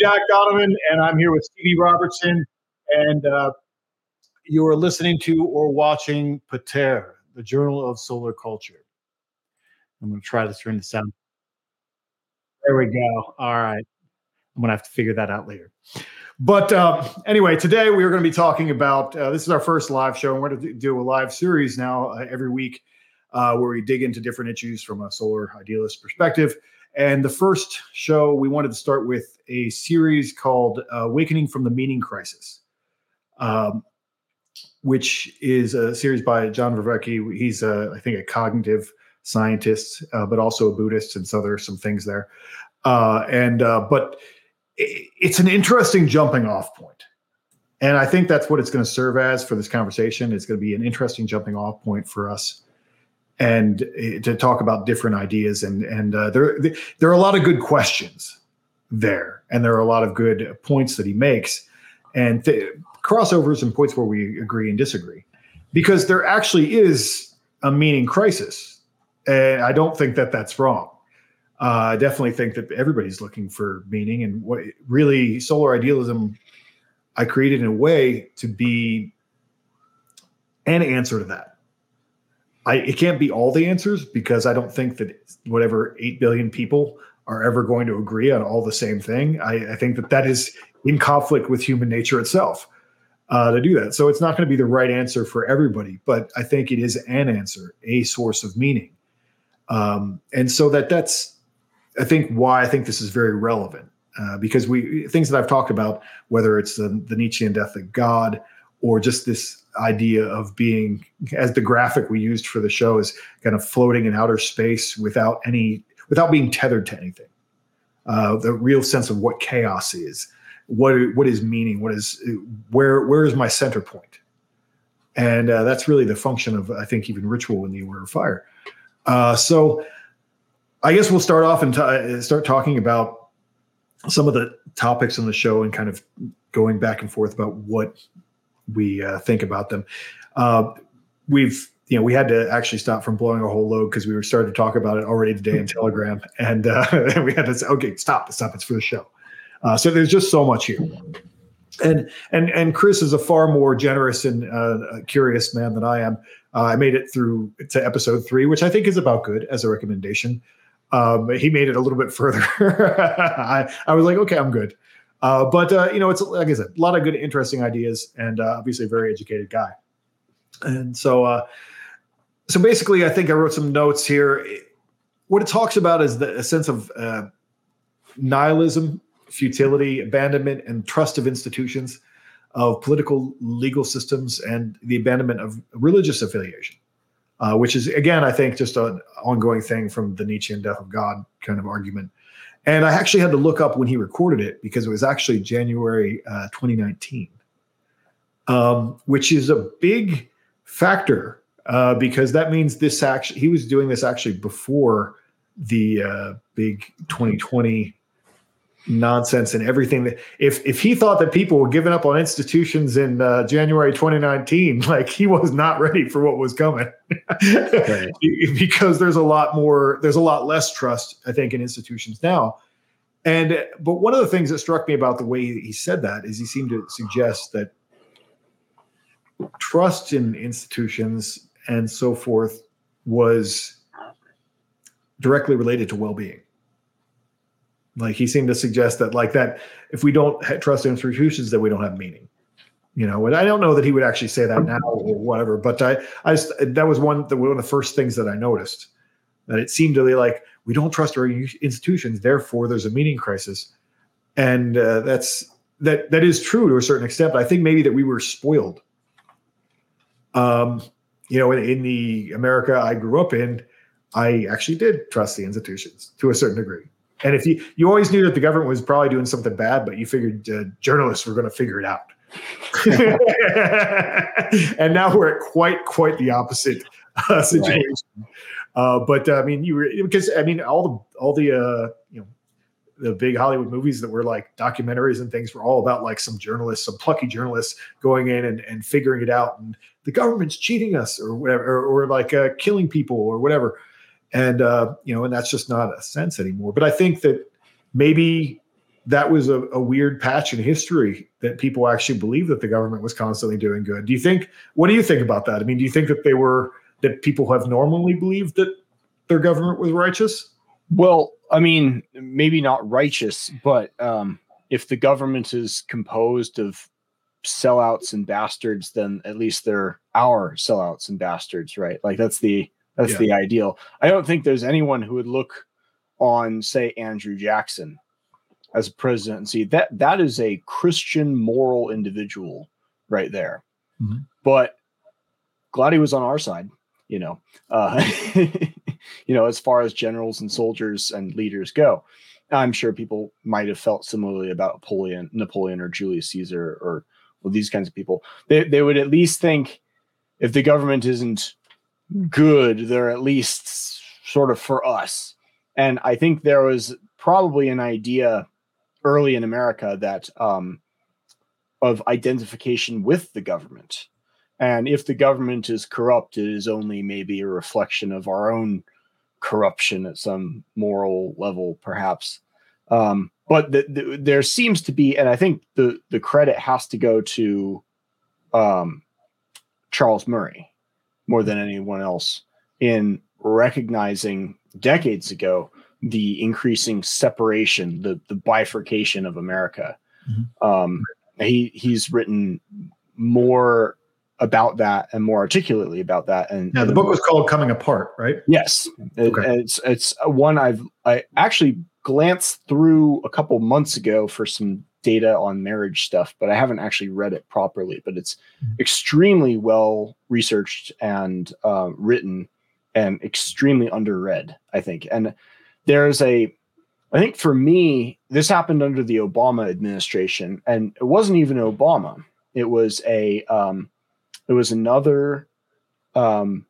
Jack Donovan, and I'm here with C.B. Robertson, and uh, you are listening to or watching Pater, the Journal of Solar Culture. I'm going to try to turn the sound. There we go. All right. I'm going to have to figure that out later. But uh, anyway, today we are going to be talking about uh, this is our first live show, and we're going to do a live series now uh, every week uh, where we dig into different issues from a solar idealist perspective. And the first show, we wanted to start with a series called uh, Awakening from the Meaning Crisis, um, which is a series by John Vervaeke. He's, a, I think, a cognitive scientist, uh, but also a Buddhist. And so there are some things there. Uh, and, uh, but it's an interesting jumping off point. And I think that's what it's going to serve as for this conversation. It's going to be an interesting jumping off point for us and uh, to talk about different ideas. And and uh, there there are a lot of good questions there, and there are a lot of good points that he makes, and th- crossovers and points where we agree and disagree, because there actually is a meaning crisis, and I don't think that that's wrong. Uh, I definitely think that everybody's looking for meaning, and what really solar idealism I created in a way to be an answer to that I, it can't be all the answers because I don't think that whatever 8 billion people are ever going to agree on all the same thing. I, I think that that is in conflict with human nature itself uh, to do that. So it's not going to be the right answer for everybody, but I think it is an answer, a source of meaning. Um, and so that that's, I think, why I think this is very relevant uh, because we things that I've talked about, whether it's the, the Nietzschean death of God or just this idea of being as the graphic we used for the show is kind of floating in outer space without any without being tethered to anything. Uh, the real sense of what chaos is what what is meaning what is where where is my center point? And uh, that's really the function of i think even ritual in the order of fire. Uh, so i guess we'll start off and t- start talking about some of the topics on the show and kind of going back and forth about what we uh, think about them. Uh, we've you know we had to actually stop from blowing a whole load because we were starting to talk about it already today in Telegram, and uh, we had to say, okay, stop, stop, it's for the show. Uh, so there's just so much here. And and and Chris is a far more generous and uh, curious man than I am. Uh, I made it through to episode three, which I think is about good as a recommendation. Um, he made it a little bit further. I, I was like, okay, I'm good. Uh, but uh, you know, it's like I said, a lot of good, interesting ideas, and uh, obviously a very educated guy. And so, uh, so basically, I think I wrote some notes here. What it talks about is the a sense of uh, nihilism, futility, abandonment, and trust of institutions, of political, legal systems, and the abandonment of religious affiliation. Uh, which is again, I think, just an ongoing thing from the Nietzschean death of God kind of argument. And I actually had to look up when he recorded it because it was actually January uh, 2019, um, which is a big factor uh, because that means this actually, he was doing this actually before the uh, big 2020 nonsense and everything that if if he thought that people were giving up on institutions in uh, January 2019 like he was not ready for what was coming. Right. because there's a lot more there's a lot less trust I think in institutions now. And but one of the things that struck me about the way he said that is he seemed to suggest that trust in institutions and so forth was directly related to well-being like he seemed to suggest that like that if we don't trust institutions that we don't have meaning. You know and i don't know that he would actually say that now or whatever but i i just that was one the, one of the first things that i noticed that it seemed to be like we don't trust our institutions therefore there's a meaning crisis. And uh, that's that that is true to a certain extent but i think maybe that we were spoiled. Um you know in, in the america i grew up in i actually did trust the institutions to a certain degree and if you you always knew that the government was probably doing something bad, but you figured uh, journalists were going to figure it out. and now we're at quite quite the opposite uh, situation. Right. Uh, but uh, I mean, you were because I mean all the all the uh, you know the big Hollywood movies that were like documentaries and things were all about like some journalists, some plucky journalists going in and, and figuring it out, and the government's cheating us or whatever, or, or like uh, killing people or whatever and uh, you know, and that's just not a sense anymore. But I think that maybe that was a, a, weird patch in history that people actually believed that the government was constantly doing good. Do you think? What do you think about that? I mean, do you think that they were that people have normally believed that their government was righteous? Well, I mean, maybe not righteous, but um, if the government is composed of sellouts and bastards, then at least they're our sellouts and bastards, right? Like that's the that's yeah. the ideal. I don't think there's anyone who would look on, say, Andrew Jackson as a presidency. That that is a Christian moral individual right there. Mm-hmm. But glad he was on our side, you know. Uh, you know, as far as generals and soldiers and leaders go. I'm sure people might have felt similarly about Napoleon, Napoleon or Julius Caesar or well, these kinds of people. They they would at least think if the government isn't good, they're at least sort of for us. And I think there was probably an idea early in America that um, of identification with the government. And if the government is corrupt, it is only maybe a reflection of our own corruption at some moral level, perhaps. Um, but the, the, there seems to be, and I think the the credit has to go to um, Charles Murray more than anyone else in recognizing decades ago the increasing separation, the the bifurcation of America. Mm-hmm. Um, he he's written more about that and more articulately about that. And yeah, the book was called "Coming Apart," right? Yes, okay. it, it's it's one I've I actually glanced through a couple months ago for some data on marriage stuff, but I haven't actually read it properly. But it's mm-hmm. extremely well researched and uh, written, and extremely underread, I think. And there's a I think for me, this happened under the Obama administration, and it wasn't even Obama. It was a um, it was another um,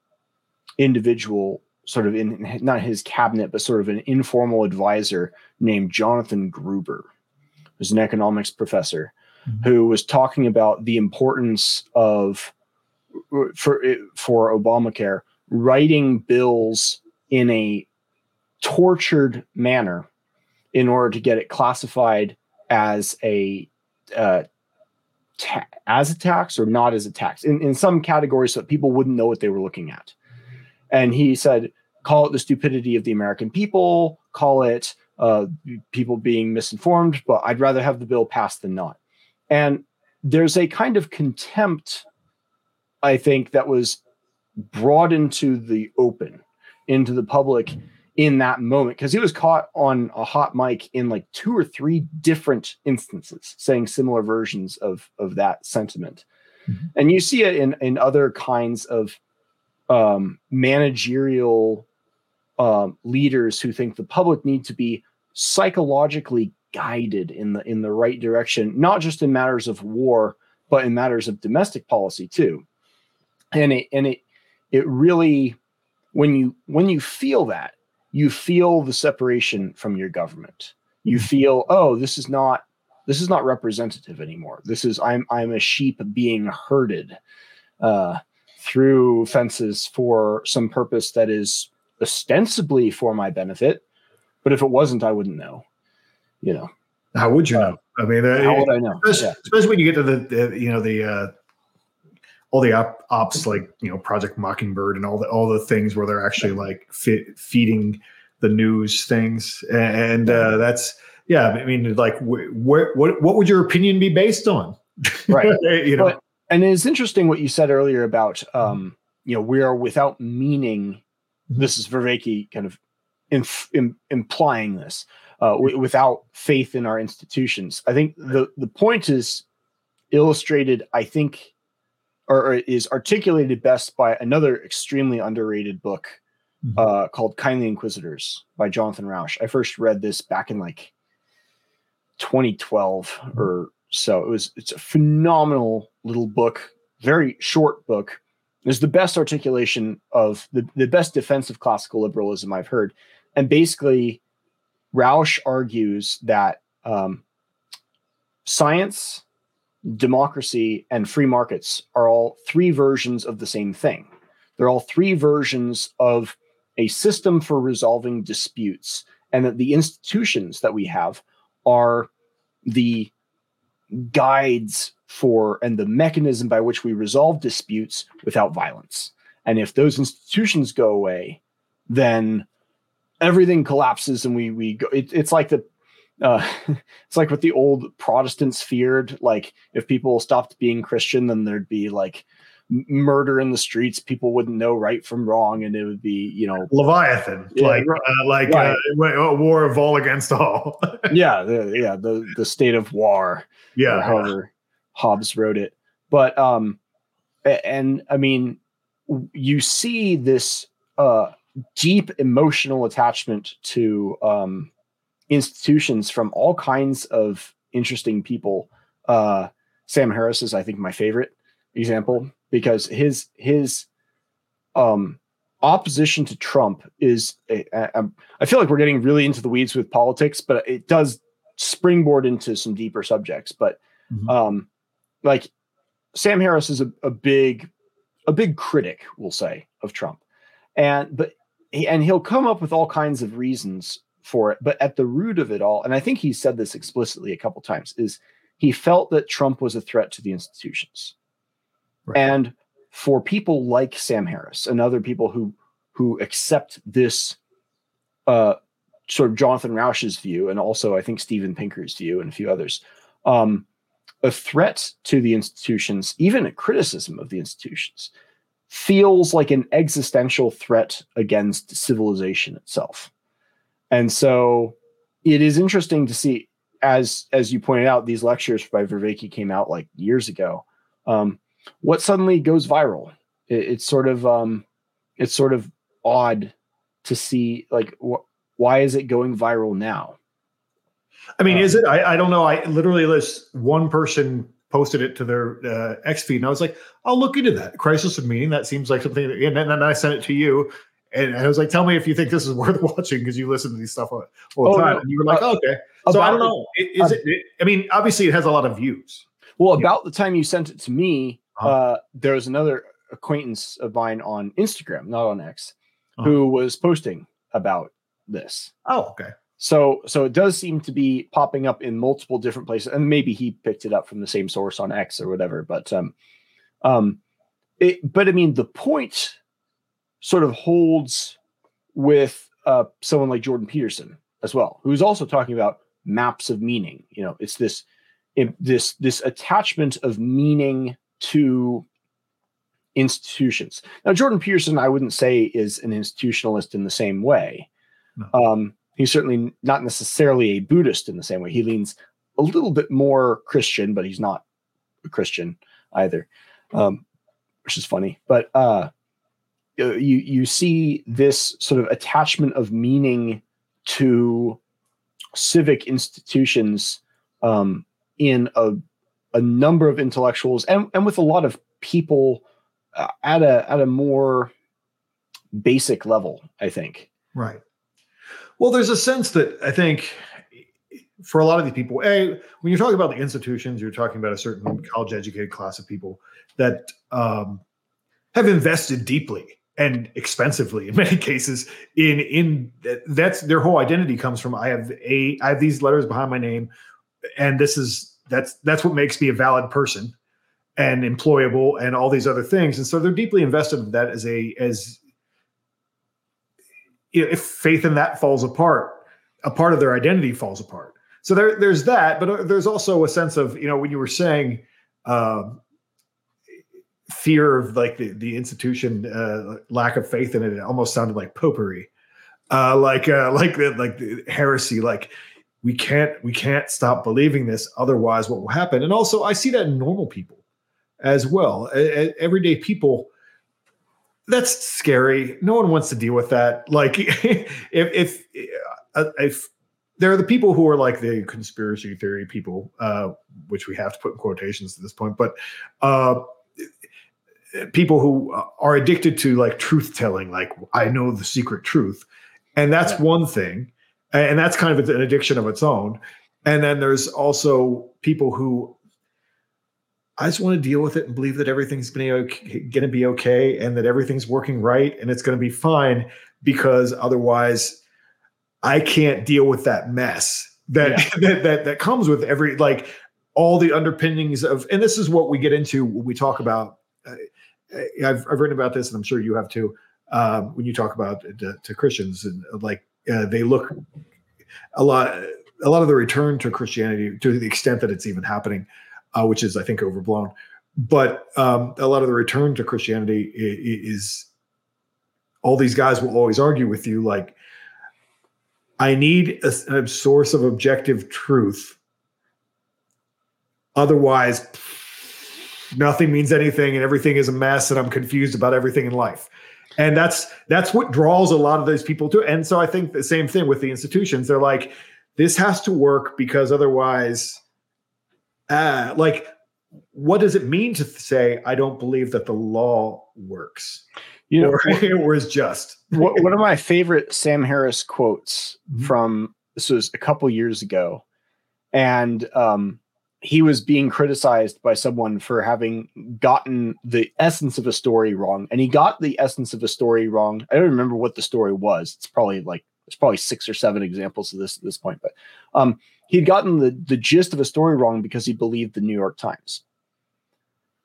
individual, sort of in not his cabinet, but sort of an informal advisor named Jonathan Gruber, who's an economics professor, mm-hmm. who was talking about the importance of for for Obamacare writing bills in a tortured manner in order to get it classified as a uh, ta- as a tax or not as a tax in, in some categories so that people wouldn't know what they were looking at. And he said, call it the stupidity of the American people, call it uh, people being misinformed, but I'd rather have the bill passed than not. And there's a kind of contempt, I think, that was brought into the open, into the public in that moment because he was caught on a hot mic in like two or three different instances saying similar versions of of that sentiment mm-hmm. and you see it in in other kinds of um, managerial um, leaders who think the public need to be psychologically guided in the in the right direction not just in matters of war but in matters of domestic policy too and it and it it really when you when you feel that you feel the separation from your government. You mm-hmm. feel, oh, this is not this is not representative anymore. This is I'm I'm a sheep being herded uh, through fences for some purpose that is ostensibly for my benefit, but if it wasn't, I wouldn't know. You know, how would you know? I mean, uh, how would I know? Especially, yeah. especially when you get to the, the you know the uh, all the op- ops like you know Project Mockingbird and all the all the things where they're actually like fit, feeding the news things, and uh, that's yeah. I mean, like, wh- wh- what what would your opinion be based on? Right. you know, but, and it's interesting what you said earlier about um, you know we are without meaning. Mm-hmm. This is Vervaeke kind of inf- Im- implying this uh, w- without faith in our institutions. I think the the point is illustrated. I think or, or is articulated best by another extremely underrated book mm-hmm. uh, called Kindly Inquisitors by Jonathan Rauch. I first read this back in like 2012 mm-hmm. or so. It was it's a phenomenal little book, very short book. It's the best articulation of the, the best defense of classical liberalism I've heard. And basically, Rauch argues that um, science democracy and free markets are all three versions of the same thing. They're all three versions of a system for resolving disputes, and that the institutions that we have are the guides for and the mechanism by which we resolve disputes without violence. And if those institutions go away, then everything collapses and we we go. It, it's like the uh, it's like what the old Protestants feared. Like if people stopped being Christian, then there'd be like murder in the streets. People wouldn't know right from wrong, and it would be you know Leviathan, yeah, like uh, like right. uh, war of all against all. yeah, the, yeah, the the state of war. Yeah, however Hobbes wrote it, but um, and I mean, you see this uh deep emotional attachment to um institutions from all kinds of interesting people. Uh, Sam Harris is, I think, my favorite example because his his um, opposition to Trump is. A, a, I feel like we're getting really into the weeds with politics, but it does springboard into some deeper subjects. But mm-hmm. um, like Sam Harris is a, a big a big critic, we'll say, of Trump, and but and he'll come up with all kinds of reasons for it. But at the root of it all, and I think he said this explicitly a couple times, is he felt that Trump was a threat to the institutions. Right. And for people like Sam Harris and other people who who accept this uh, sort of Jonathan Rauch's view, and also I think Steven Pinker's view and a few others, um, a threat to the institutions, even a criticism of the institutions, feels like an existential threat against civilization itself. And so it is interesting to see, as as you pointed out, these lectures by Vervaeke came out like years ago. Um, what suddenly goes viral? It, it's sort of um, it's sort of odd to see like wh- why is it going viral now? I mean, um, is it? I, I don't know. I literally just one person posted it to their uh, X feed, and I was like, I'll look into that. Crisis of meaning. That seems like something. That, and then I sent it to you, and I was like, "Tell me if you think this is worth watching because you listen to these stuff all, all the oh, time." No. And you were like, uh, "Okay." So I don't know. Is uh, it? I mean, obviously, it has a lot of views. Well, about the time you sent it to me, uh-huh. uh, there was another acquaintance of mine on Instagram, not on X, uh-huh. who was posting about this. Oh, okay. So, so it does seem to be popping up in multiple different places, and maybe he picked it up from the same source on X or whatever. But, um, um, it, but I mean, the point sort of holds with uh, someone like Jordan Peterson as well, who's also talking about maps of meaning. You know, it's this it, this this attachment of meaning to institutions. Now, Jordan Peterson, I wouldn't say is an institutionalist in the same way. No. Um, he's certainly not necessarily a Buddhist in the same way. He leans a little bit more Christian, but he's not a Christian either, um, which is funny. But uh, you you see this sort of attachment of meaning to civic institutions um, in a a number of intellectuals and and with a lot of people uh, at a at a more basic level i think right well there's a sense that i think for a lot of these people a when you're talking about the institutions you're talking about a certain college educated class of people that um, have invested deeply and expensively in many cases in in that's their whole identity comes from i have a i have these letters behind my name and this is that's that's what makes me a valid person and employable and all these other things and so they're deeply invested in that as a as if faith in that falls apart a part of their identity falls apart. So there there's that but uh, there's also a sense of you know when you were saying um, fear of like the, the institution uh, lack of faith in it it almost sounded like popery uh, like uh, like the like the heresy like we can't we can't stop believing this otherwise what will happen? And also i see that in normal people as well. Everyday people that's scary no one wants to deal with that like if if uh, if there are the people who are like the conspiracy theory people uh, which we have to put in quotations at this point but uh, people who are addicted to like truth telling, like I know the secret truth, and that's yeah. one thing, and that's kind of an addiction of its own. And then there's also people who I just want to deal with it and believe that everything's going to be okay and that everything's working right and it's going to be fine because otherwise I can't deal with that mess that, yeah. that that that comes with every like all the underpinnings of and this is what we get into when we talk about uh, I've, I've written about this and i'm sure you have too um, when you talk about to, to christians and like uh, they look a lot a lot of the return to christianity to the extent that it's even happening uh, which is i think overblown but um, a lot of the return to christianity is, all these guys will always argue with you like i need a, a source of objective truth Otherwise, nothing means anything and everything is a mess and I'm confused about everything in life. And that's that's what draws a lot of those people to. And so I think the same thing with the institutions. They're like, this has to work because otherwise, uh, like, what does it mean to say I don't believe that the law works? You know, or, or is just one of my favorite Sam Harris quotes mm-hmm. from this was a couple years ago, and um, he was being criticized by someone for having gotten the essence of a story wrong and he got the essence of a story wrong i don't remember what the story was it's probably like it's probably six or seven examples of this at this point but um he'd gotten the the gist of a story wrong because he believed the new york times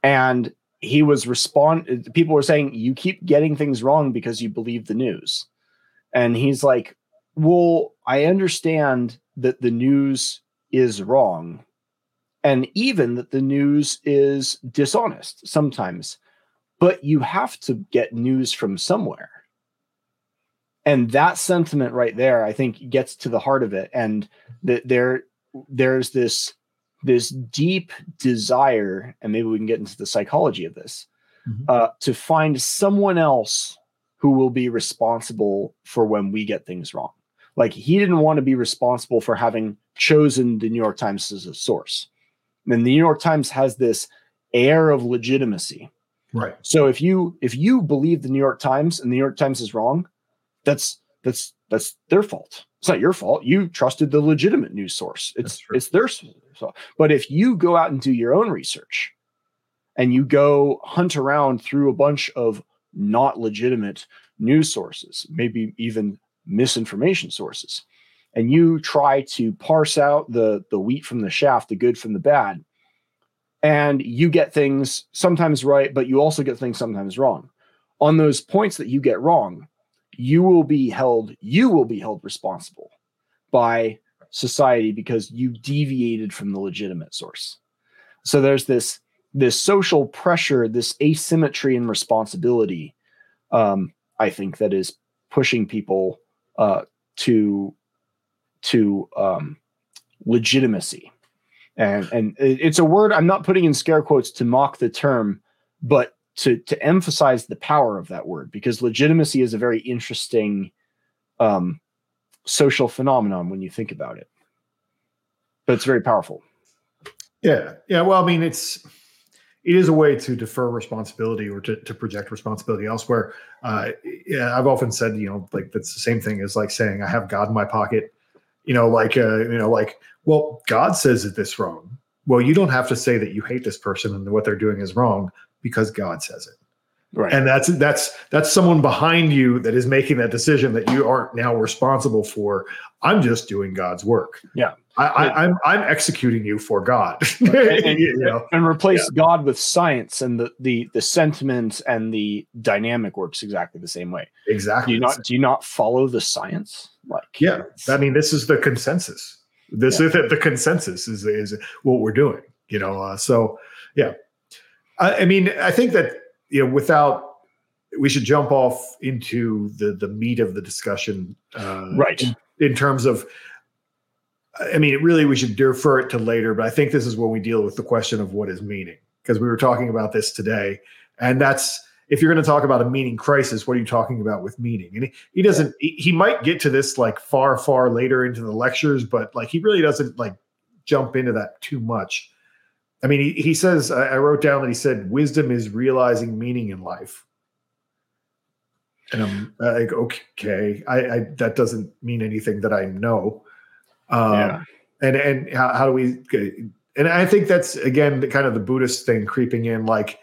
and he was respond people were saying you keep getting things wrong because you believe the news and he's like well i understand that the news is wrong and even that the news is dishonest sometimes. But you have to get news from somewhere. And that sentiment right there, I think, gets to the heart of it. And that there, there's this this deep desire, and maybe we can get into the psychology of this, mm-hmm. uh, to find someone else who will be responsible for when we get things wrong. Like he didn't want to be responsible for having chosen the New York Times as a source. And the New York Times has this air of legitimacy. Right. So if you if you believe the New York Times and the New York Times is wrong, that's that's that's their fault. It's not your fault. You trusted the legitimate news source. It's it's their fault. But if you go out and do your own research and you go hunt around through a bunch of not legitimate news sources, maybe even misinformation sources, and you try to parse out the the wheat from the shaft, the good from the bad, and you get things sometimes right, but you also get things sometimes wrong. On those points that you get wrong, you will be held you will be held responsible by society because you deviated from the legitimate source. So there's this this social pressure, this asymmetry and responsibility. Um, I think that is pushing people uh, to to um, legitimacy. And, and it's a word I'm not putting in scare quotes to mock the term, but to, to emphasize the power of that word because legitimacy is a very interesting um, social phenomenon when you think about it. But it's very powerful. Yeah. Yeah. Well, I mean, it's, it is a way to defer responsibility or to, to project responsibility elsewhere. Uh, yeah, I've often said, you know, like that's the same thing as like saying I have God in my pocket you know, like, uh, you know, like, well, God says that this wrong. Well, you don't have to say that you hate this person and what they're doing is wrong because God says it. Right. And that's that's that's someone behind you that is making that decision that you aren't now responsible for. I'm just doing God's work. Yeah. I, am I'm, I'm executing you for God, and, and, you know? and replace yeah. God with science, and the the the sentiment and the dynamic works exactly the same way. Exactly. Do you not do you not follow the science? Like yeah, I mean, this is the consensus. This yeah. is the, the consensus is is what we're doing. You know, uh, so yeah. I, I mean, I think that you know, without we should jump off into the the meat of the discussion, uh, right? In, in terms of I mean, really, we should defer it to later, but I think this is when we deal with the question of what is meaning, because we were talking about this today. And that's if you're going to talk about a meaning crisis, what are you talking about with meaning? And he, he doesn't, he, he might get to this like far, far later into the lectures, but like he really doesn't like jump into that too much. I mean, he, he says, I, wrote down that he said, wisdom is realizing meaning in life. And I'm like, okay, I, I that doesn't mean anything that I know. Um, yeah. And and how, how do we? And I think that's again the, kind of the Buddhist thing creeping in, like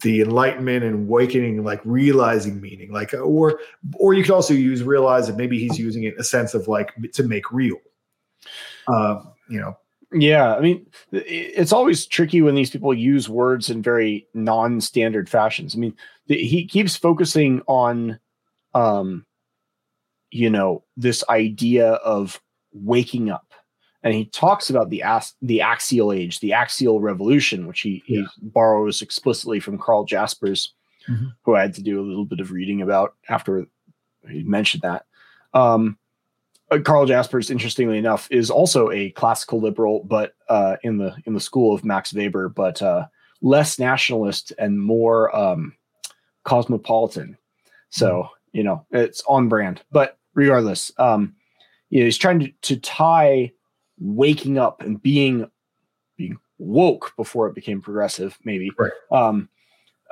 the enlightenment and awakening, like realizing meaning, like or or you could also use realize that maybe he's using it in a sense of like to make real. Uh, you know, yeah, I mean, it's always tricky when these people use words in very non-standard fashions. I mean, he keeps focusing on, um, you know, this idea of waking up, and he talks about the as- the axial age, the axial revolution, which he, yeah. he borrows explicitly from Carl Jaspers, mm-hmm. who I had to do a little bit of reading about after he mentioned that. Um, Carl Jaspers, interestingly enough, is also a classical liberal, but uh, in the in the school of Max Weber, but uh, less nationalist and more um, cosmopolitan. So hmm. you know, it's on brand. But regardless, um, you know, he's trying to, to tie waking up and being being woke before it became progressive, maybe, right. um,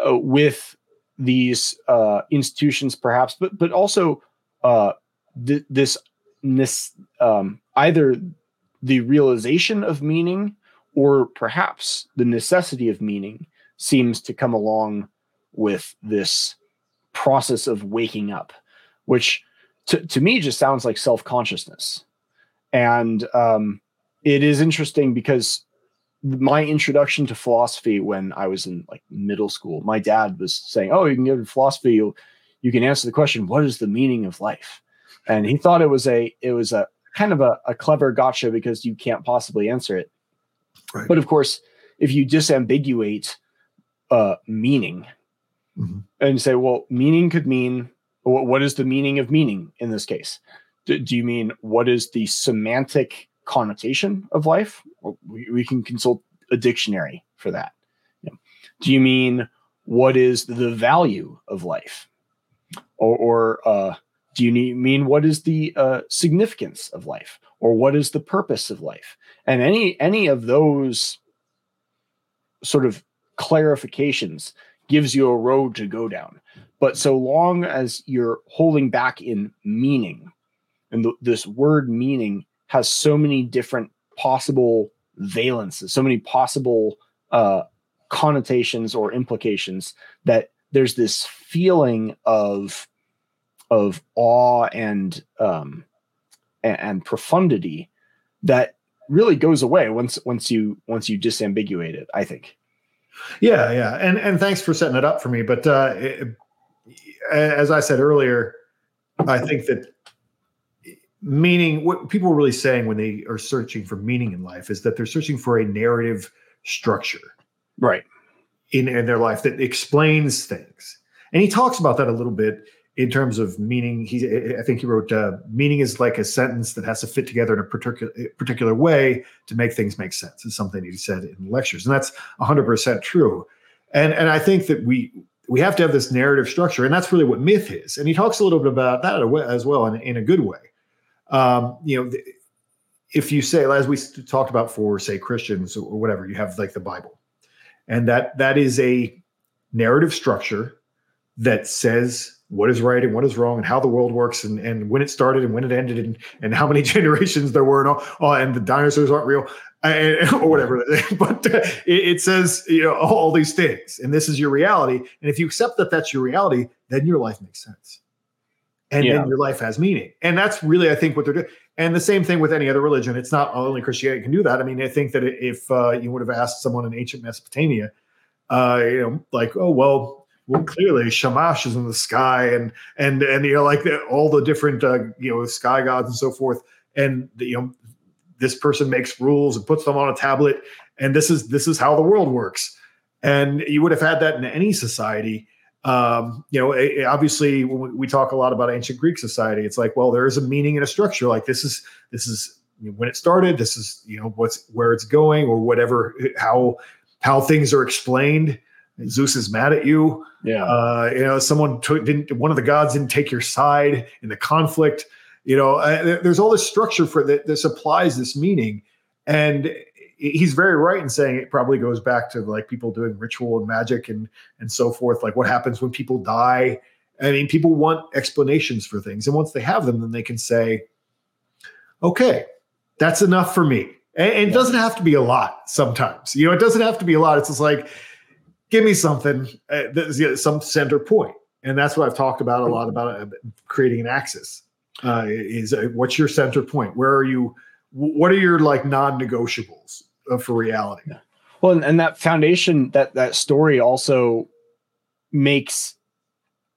uh, with these uh, institutions, perhaps, but but also uh, th- this um, either the realization of meaning or perhaps the necessity of meaning seems to come along with this process of waking up, which to, to me just sounds like self consciousness. And um, it is interesting because my introduction to philosophy when I was in like middle school, my dad was saying, "Oh, you can go to philosophy. You you can answer the question, what is the meaning of life?" And he thought it was a it was a kind of a, a clever gotcha because you can't possibly answer it. Right. But of course, if you disambiguate uh, meaning mm-hmm. and say, well, meaning could mean what, what is the meaning of meaning in this case? Do, do you mean what is the semantic connotation of life? We, we can consult a dictionary for that. Do you mean what is the value of life? Or, or uh, do you need, mean what is the uh, significance of life? Or what is the purpose of life? And any any of those sort of clarifications gives you a road to go down. But so long as you're holding back in meaning and th- this word meaning has so many different possible valences so many possible uh, connotations or implications that there's this feeling of of awe and um, and, and profundity that really goes away once once you once you disambiguate it. I think. Yeah, yeah, and and thanks for setting it up for me. But uh, it, as I said earlier, I think that meaning what people are really saying when they are searching for meaning in life is that they're searching for a narrative structure, right, in in their life that explains things. And he talks about that a little bit in terms of meaning he i think he wrote uh, meaning is like a sentence that has to fit together in a particular particular way to make things make sense is something he said in lectures and that's 100% true. And and i think that we we have to have this narrative structure and that's really what myth is and he talks a little bit about that as well in, in a good way. Um, you know if you say as we talked about for say christians or whatever you have like the bible and that that is a narrative structure that says what is right and what is wrong and how the world works and, and when it started and when it ended and, and how many generations there were and all, oh, and the dinosaurs aren't real and, or whatever. But uh, it, it, says you know all these things and this is your reality. And if you accept that that's your reality then your life makes sense. And yeah. then your life has meaning. And that's really i think what they're doing and the same thing with any other religion. It's not only christianity can do that. I mean i think that if uh, you would have asked someone in ancient mesopotamia uh, you know like oh well well, clearly Shamash is in the sky, and and and you know, like the, all the different uh, you know sky gods and so forth, and you know, this person makes rules and puts them on a tablet, and this is this is how the world works, and you would have had that in any society. Um, you know, it, obviously, when we talk a lot about ancient Greek society, it's like, well, there is a meaning and a structure. Like this is this is when it started. This is you know what's where it's going, or whatever how how things are explained Zeus is mad at you. Yeah. Uh, you know, someone took didn't one of the gods didn't take your side in the conflict. You know, uh, there's all this structure for that. This applies this meaning, and he's very right in saying it probably goes back to like people doing ritual and magic and and so forth. Like what happens when people die. I mean, people want explanations for things, and once they have them, then they can say, "Okay, that's enough for me." And, and it doesn't have to be a lot. Sometimes, you know, it doesn't have to be a lot. It's just like give me something, uh, some center point. And that's what I've talked about a lot about uh, creating an axis. Uh, is uh, what's your center point? Where are you? what are your like non-negotiables for reality? Well, and, and that foundation, that that story also makes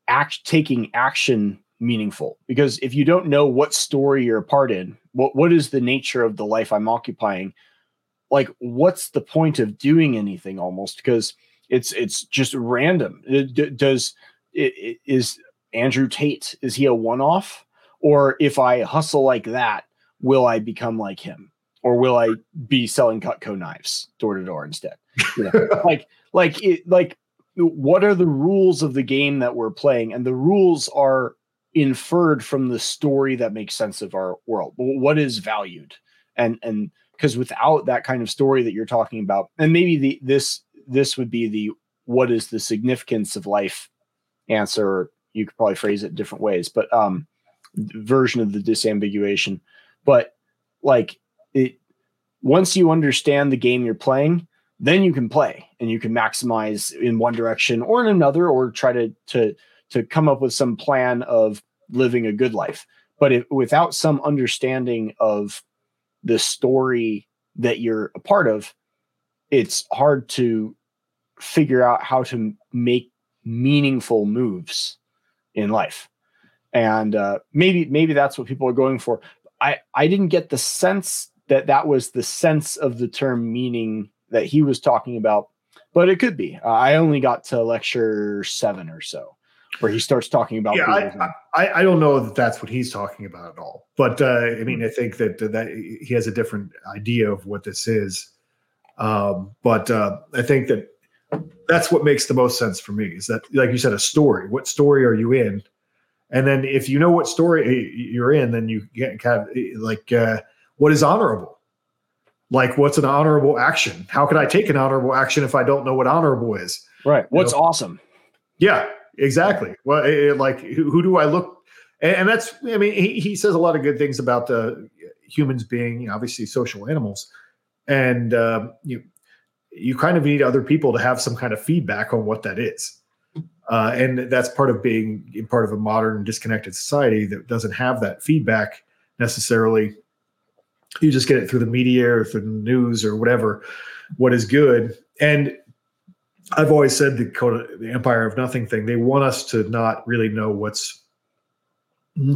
act taking action meaningful because if you don't know what story you're a part in, what what is the nature of the life I'm occupying, like what's the point of doing anything almost because it's it's just random. Uh, it, does it, is Andrew Tate is he a one off or if I hustle like that, will I become like him? Or will I be selling Cutco knives door to door instead? Yeah. like, like, it, like, what are the rules of the game that we're playing? And the rules are inferred from the story that makes sense of our world. What is valued? And and because without that kind of story that you're talking about, and maybe the this this would be the what is the significance of life answer. You could probably phrase it different ways, but um, version of the disambiguation. But like it, once you understand the game you're playing, then you can play and you can maximize in one direction or in another, or try to to to come up with some plan of living a good life. But if, without some understanding of the story that you're a part of, it's hard to figure out how to make meaningful moves in life. And uh, maybe maybe that's what people are going for. I I didn't get the sense that that was the sense of the term meaning that he was talking about, but it could be. Uh, I only got to lecture seven or so where he starts talking about. Yeah, I, I, I, don't know that that's what he's talking about at all. But uh, I mean, I think that that he has a different idea of what this is. Um, but uh, I think that that's what makes the most sense for me is that, like you said, a story. What story are you in? And then if you know what story you're in, then you get kind of like uh, what is honorable. Like, what's an honorable action? How can I take an honorable action if I don't know what honorable is? Right. What's you know? awesome? Yeah, Exactly. Well, it, it, like who, who, do I look? And, and, that's I mean he, he says a lot of good things about the humans being obviously social animals, and uh, you you kind of need other people to have some kind of feedback on what that is. Uh, and that's part of being part of a modern disconnected society that doesn't have that feedback necessarily. You just get it through the media or through the news or whatever. What is good, and I've always said the the Empire of Nothing thing. They want us to not really know what's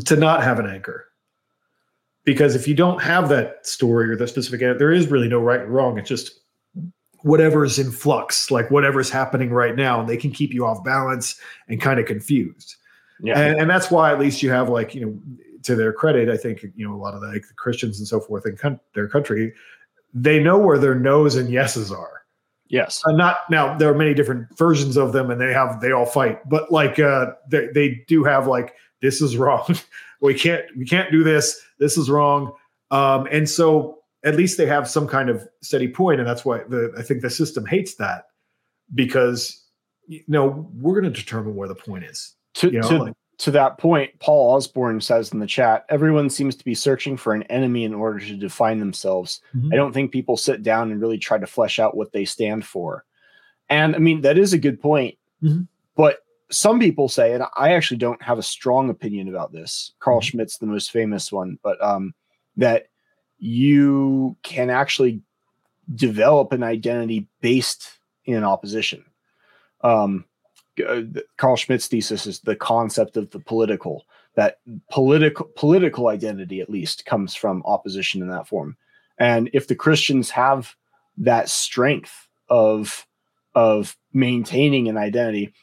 to not have an anchor, because if you don't have that story or that specific, there is really no right and wrong. It's just whatever's in flux, like whatever's happening right now, and they can keep you off balance and kind of confused. Yeah, and, and that's why at least you have like you know, to their credit, I think you know a lot of the, like the Christians and so forth in con- their country, they know where their no's and yeses are Yes. Uh, not now. There are many different versions of them, and they have they all fight. But like uh, they they do have like this is wrong. we can't we can't do this. This is wrong. Um, and so at least they have some kind of steady point, and that's why the I think the system hates that because you know we're going to determine where the point is. To, you know, to, like, to that point, Paul Osborne says in the chat, everyone seems to be searching for an enemy in order to define themselves. Mm-hmm. I don't think people sit down and really try to flesh out what they stand for. And I mean, that is a good point. Mm-hmm. But some people say, and I actually don't have a strong opinion about this. Carl mm-hmm. Schmitt's the most famous one, but um, that you can actually develop an identity based in opposition. Um, uh, Carl Schmitt's thesis is the concept of the political that political political identity at least comes from opposition in that form and if the christians have that strength of of maintaining an identity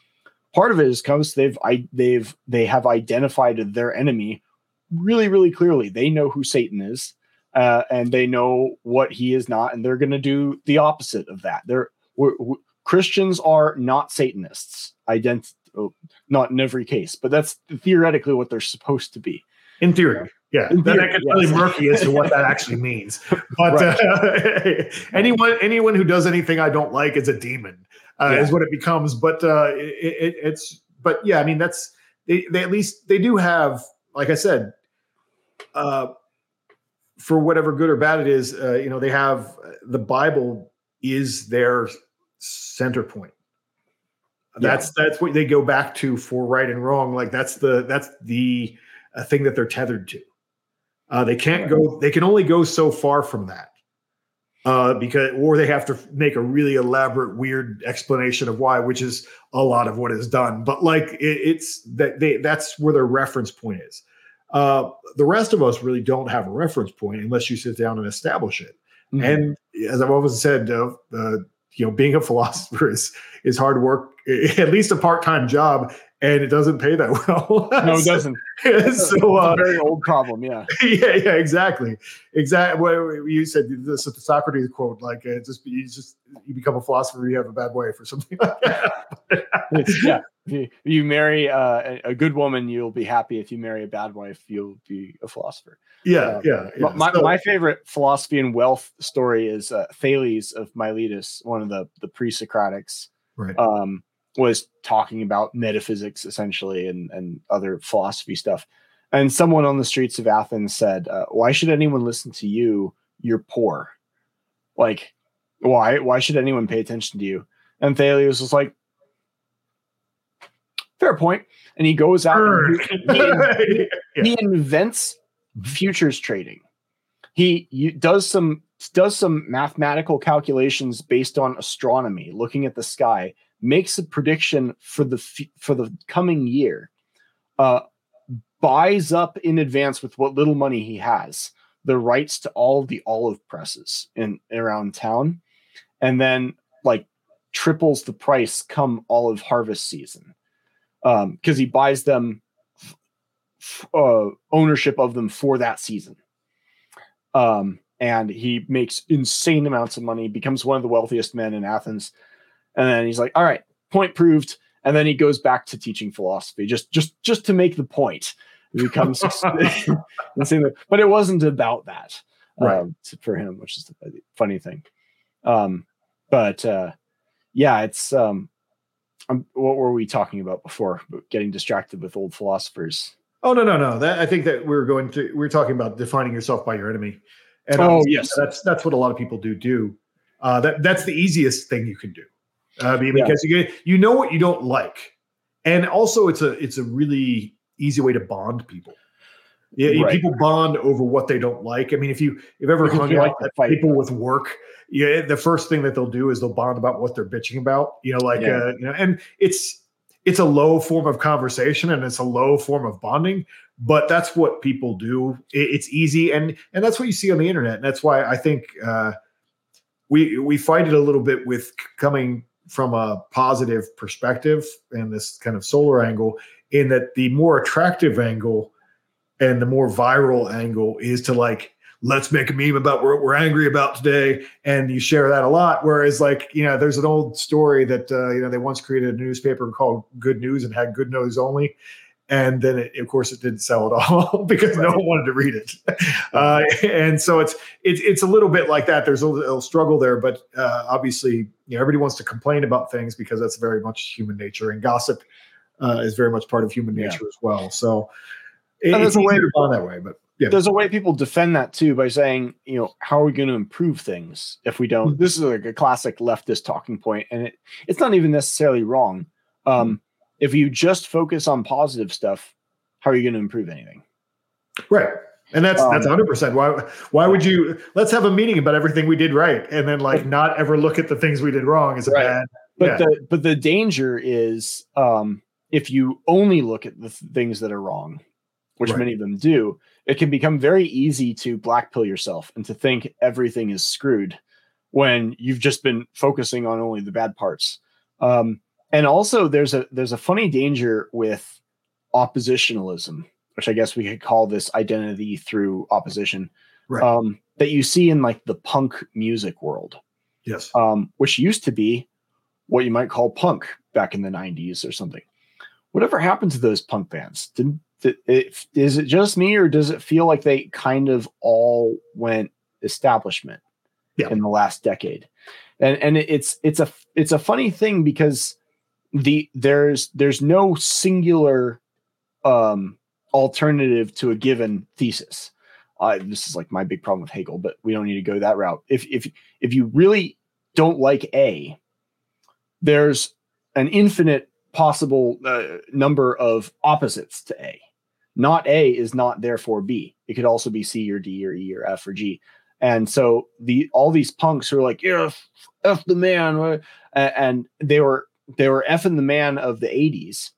part of it is because they've I, they've they have identified their enemy really really clearly they know who satan is uh, and they know what he is not and they're going to do the opposite of that they're we're, we're, christians are not satanists ident oh, not in every case, but that's theoretically what they're supposed to be. In theory. Yeah, in theory, that gets yes. really murky as to what that actually means. But right. uh, anyone anyone who does anything I don't like is a demon, uh, yeah. is what it becomes. But uh, it, it, it's but yeah, I mean that's they, they at least they do have, like I said, uh, for whatever good or bad it is, uh, you know, they have the Bible is their center point that's yeah. that's what they go back to for right and wrong. Like that's the that's the uh, thing that they're tethered to. Uh, they can't go. They can only go so far from that uh, because, or they have to make a really elaborate, weird explanation of why, which is a lot of what is done. But like, it, it's that they that's where their reference point is. Uh, the rest of us really don't have a reference point unless you sit down and establish it. Mm-hmm. And as I've always said, uh, uh, you know, being a philosopher is is hard work, at least a part time job, and it doesn't pay that well. no, it doesn't. so uh, very old problem. Yeah. yeah, yeah, exactly, exactly. What you said this the Socrates quote, like uh, just you just you become a philosopher, you have a bad wife or something like that. yeah. If you, you marry uh, a good woman, you'll be happy. If you marry a bad wife, you'll be a philosopher. Yeah, uh, yeah, yeah. My, so, my favorite philosophy and wealth story is uh, Thales of Miletus, one of the the pre-Socratics. Right. Um, was talking about metaphysics essentially and, and other philosophy stuff. And someone on the streets of Athens said, uh, Why should anyone listen to you? You're poor. Like, why? Why should anyone pay attention to you? And Thales was like, Fair point. And he goes out and he, he, he invents futures trading. He does some does some mathematical calculations based on astronomy, looking at the sky, makes a prediction for the for the coming year, uh, buys up in advance with what little money he has the rights to all the olive presses in around town, and then like triples the price come olive harvest season because um, he buys them uh, ownership of them for that season. Um, and he makes insane amounts of money, becomes one of the wealthiest men in Athens, and then he's like, all right, point proved. And then he goes back to teaching philosophy just just just to make the point. He becomes but it wasn't about that right. um, for him, which is the funny thing. Um, but uh, yeah, it's um, um, what were we talking about before? Getting distracted with old philosophers. Oh no, no, no. That I think that we are going to we are talking about defining yourself by your enemy. And oh yes, that's that's what a lot of people do do. Uh, that that's the easiest thing you can do. Mean, because yeah. you get you know what you don't like, and also it's a it's a really easy way to bond people. Yeah, right. people bond over what they don't like. I mean, if you if ever hung out like people with work, yeah, the first thing that they'll do is they'll bond about what they're bitching about. You know, like yeah. uh, you know, and it's it's a low form of conversation and it's a low form of bonding, but that's what people do. It, it's easy, and and that's what you see on the internet. And that's why I think uh, we we fight it a little bit with coming from a positive perspective and this kind of solar angle in that the more attractive angle and the more viral angle is to like let's make a meme about what we're angry about today and you share that a lot. Whereas like you know there's an old story that uh, you know they once created a newspaper called good news and had good news only and then it, of course it didn't sell at all because right. no one wanted to read it uh, and so it's it's it's a little bit like that there's a little struggle there but uh, obviously you know everybody wants to complain about things because that's very much human nature and gossip uh, is very much part of human nature yeah. as well so it, there's a way to bond that way but yeah. there's a way people defend that too by saying you know how are we going to improve things if we don't mm-hmm. this is like a classic leftist talking point and it it's not even necessarily wrong um, if you just focus on positive stuff, how are you going to improve anything? Right. And that's um, that's 100%. Why why would you let's have a meeting about everything we did right and then like not ever look at the things we did wrong is a right. bad But yeah. the but the danger is um if you only look at the th- things that are wrong, which right. many of them do, it can become very easy to black pill yourself and to think everything is screwed when you've just been focusing on only the bad parts. Um, and also there's a there's a funny danger with oppositionalism which i guess we could call this identity through opposition right. um, that you see in like the punk music world. Yes. Um, which used to be what you might call punk back in the 90s or something. Whatever happened to those punk bands? Did, did it, is it just me or does it feel like they kind of all went establishment yeah. in the last decade? And and it's it's a it's a funny thing because the there's there's no singular um alternative to a given thesis. Uh, this is like my big problem with Hegel, but we don't need to go that route. If if if you really don't like A, there's an infinite possible uh, number of opposites to A. not A is not therefore B. It could also be C or D or E or F or G. And so the all these punks were like, yeah, F, F the man, and they were they were effing the man of the 80s.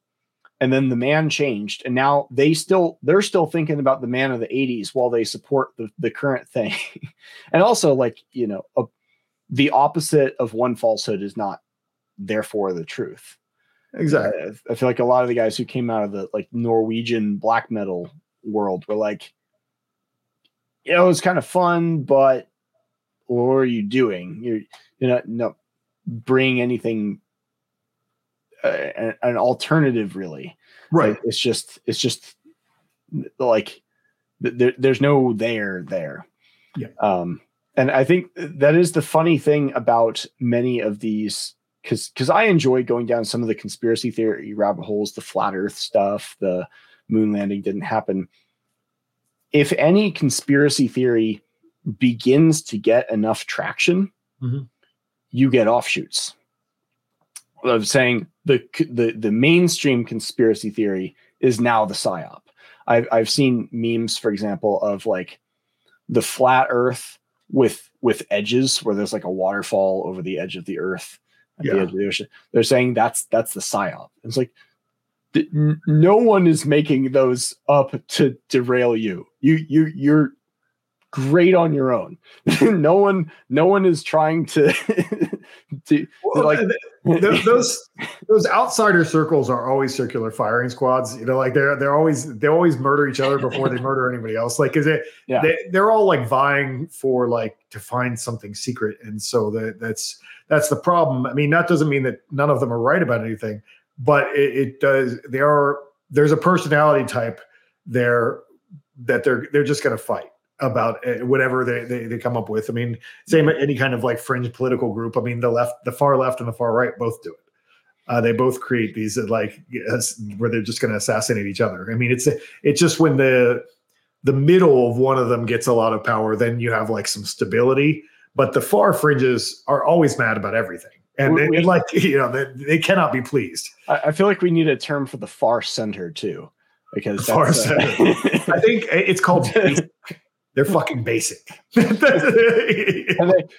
And then the man changed, and now they still they're still thinking about the man of the 80s while they support the, the current thing. and also, like, you know, a, the opposite of one falsehood is not therefore the truth. Exactly. I, I feel like a lot of the guys who came out of the like Norwegian black metal world were like, you know, it was kind of fun, but what are you doing? You're you're not no bring anything an, an alternative really. Right. Like, it's just it's just like there, there's no there there. Yeah. Um and I think that is the funny thing about many of these because because I enjoy going down some of the conspiracy theory rabbit holes, the flat Earth stuff, the moon landing didn't happen. If any conspiracy theory begins to get enough traction, mm-hmm. you get offshoots. Of saying the the the mainstream conspiracy theory is now the psyop. I've I've seen memes, for example, of like the flat Earth with with edges where there's like a waterfall over the edge of the Earth at yeah. the edge of the ocean. They're saying that's that's the psyop. It's like no one is making those up to derail you. You you you're great on your own. no one no one is trying to to, well, like those those outsider circles are always circular firing squads. You know, like they're they're always they always murder each other before they murder anybody else. Like, is it? Yeah. They, they're all like vying for like to find something secret, and so that that's that's the problem. I mean, that doesn't mean that none of them are right about anything, but it, it does. They are. There's a personality type there that they're they're just going to fight about eh, whatever they, they, they come up with. I mean, same any kind of like fringe political group. I mean, the left, the far left, and the far right both do it. Uh, they both create these uh, like where they're just going to assassinate each other. I mean, it's it's just when the the middle of one of them gets a lot of power, then you have like some stability but the far fringes are always mad about everything. And, we, they, like, you know, they, they cannot be pleased. I, I, feel like we need a term for the far center too, because far uh, center. I think it's called. they're fucking basic. they,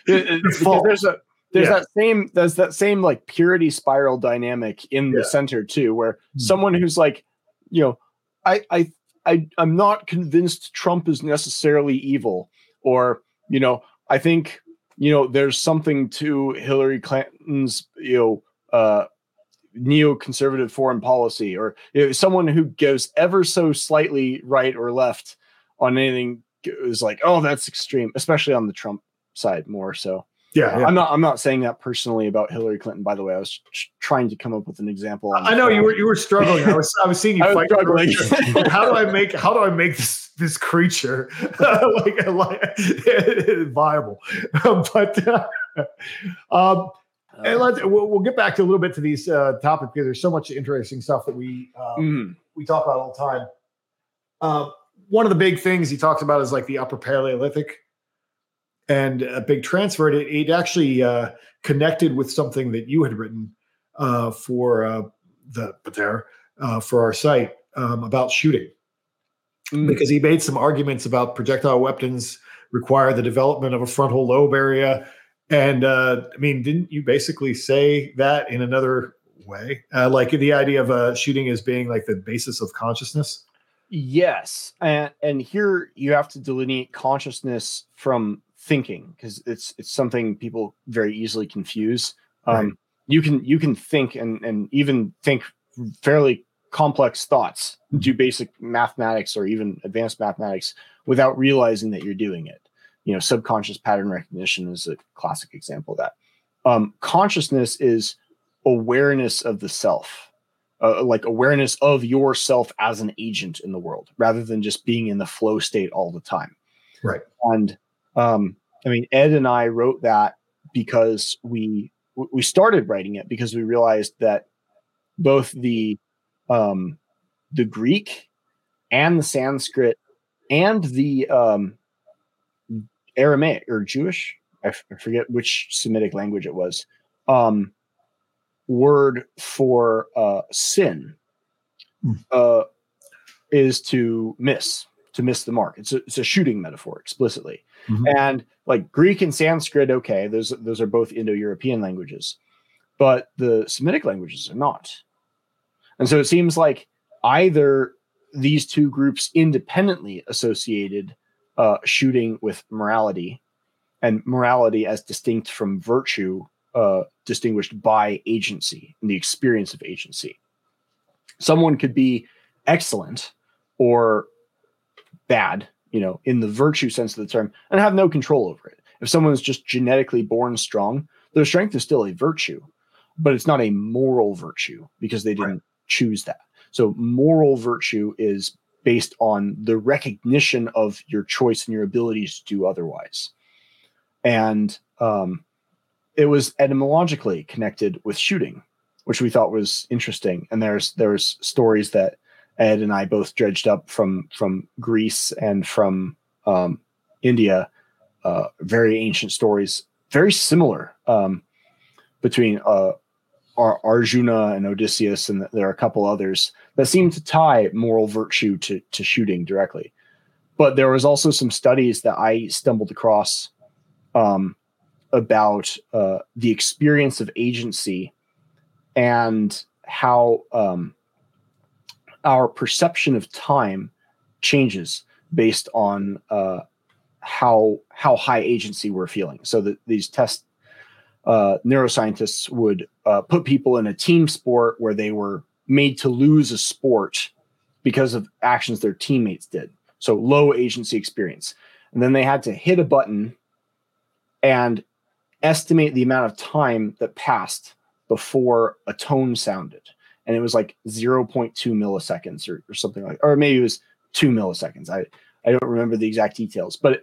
there's a there's yeah. that same there's that same like purity spiral dynamic in the center too, where mm-hmm. someone who's like, you know, I I I I'm not convinced Trump is necessarily evil, or you know, I think you know there's something to Hillary Clinton's you know uh, neoconservative foreign policy, or you know, someone who goes ever so slightly right or left on anything is like, oh, that's extreme, especially on the Trump side more so. Yeah, yeah, I'm not. I'm not saying that personally about Hillary Clinton. By the way, I was trying to come up with an example. I know you were you were struggling. I was I was seeing you I fight. Struggling. how do I make how do I make this this creature like, like viable? but uh, um, and let's we'll, we'll, get back to a little bit to these uh, topics because there's so much interesting stuff that we um, mm. we talk about all the time. Uh, one of the big things he talks about is like the Upper Paleolithic and a big transfer. It, it actually uh, connected with something that you had written uh, for uh, the Pater uh, for our site um, about shooting, mm. because he made some arguments about projectile weapons require the development of a frontal lobe area. And uh, I mean, didn't you basically say that in another way? Uh, like the idea of uh, shooting as being like the basis of consciousness? Yes. And, and here you have to delineate consciousness from thinking because it's it's something people very easily confuse. Um, right. You can you can think and and even think fairly complex thoughts, mm-hmm. do basic mathematics or even advanced mathematics without realizing that you're doing it. You know, subconscious pattern recognition is a classic example of that. Um, consciousness is awareness of the self, uh, like awareness of yourself as an agent in the world, rather than just being in the flow state all the time. Right. And um, I mean, Ed and I wrote that because we we started writing it because we realized that both the um, the Greek and the Sanskrit and the um, Aramaic or Jewish, I, f- I forget which Semitic language it was, um, word for uh, sin. Mm. Uh, is to miss, to miss the mark. It's a, it's a shooting metaphor explicitly. Mm-hmm. And like Greek and Sanskrit, okay, those those are both Indo-European languages, but the Semitic languages are not. And so it seems like either these two groups independently associated uh, shooting with morality, and morality as distinct from virtue, uh, distinguished by agency and the experience of agency. Someone could be excellent or bad you know, in the virtue sense of the term, and have no control over it. If someone is just genetically born strong, their strength is still a virtue, but it's not a moral virtue because they didn't right. choose that. So, moral virtue is based on the recognition of your choice and your abilities to do otherwise. And um, it was etymologically connected with shooting, which we thought was interesting. And there's there's stories that Ed and I both dredged up from from Greece and from um, India. Uh, very ancient stories, very similar um, between uh, Ar- Arjuna and Odysseus, and there are a couple others that seem to tie moral virtue to to shooting directly. But there was also some studies that I stumbled across um, about uh, the experience of agency and how um, our perception of time changes based on uh, how how high agency we're feeling. So that these test uh, neuroscientists would uh, put people in a team sport where they were made to lose a sport because of actions their teammates did. So low agency experience, and then they had to hit a button and estimate the amount of time that passed before a tone sounded. And it was like 0.2 milliseconds or, or something like or maybe it was two milliseconds. I i don't remember the exact details but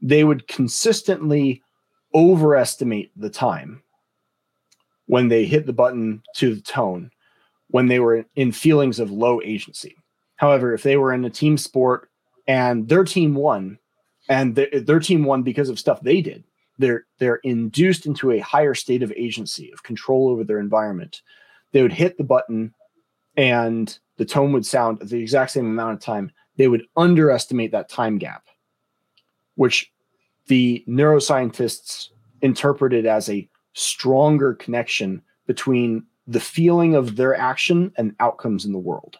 they would consistently overestimate the time when they hit the button to the tone when they were in feelings of low agency. However if they were in a team sport and their team won and their, their team won because of stuff they did they're they're induced into a higher state of agency of control over their environment they would hit the button and the tone would sound the exact same amount of time. They would underestimate that time gap, which the neuroscientists interpreted as a stronger connection between the feeling of their action and outcomes in the world,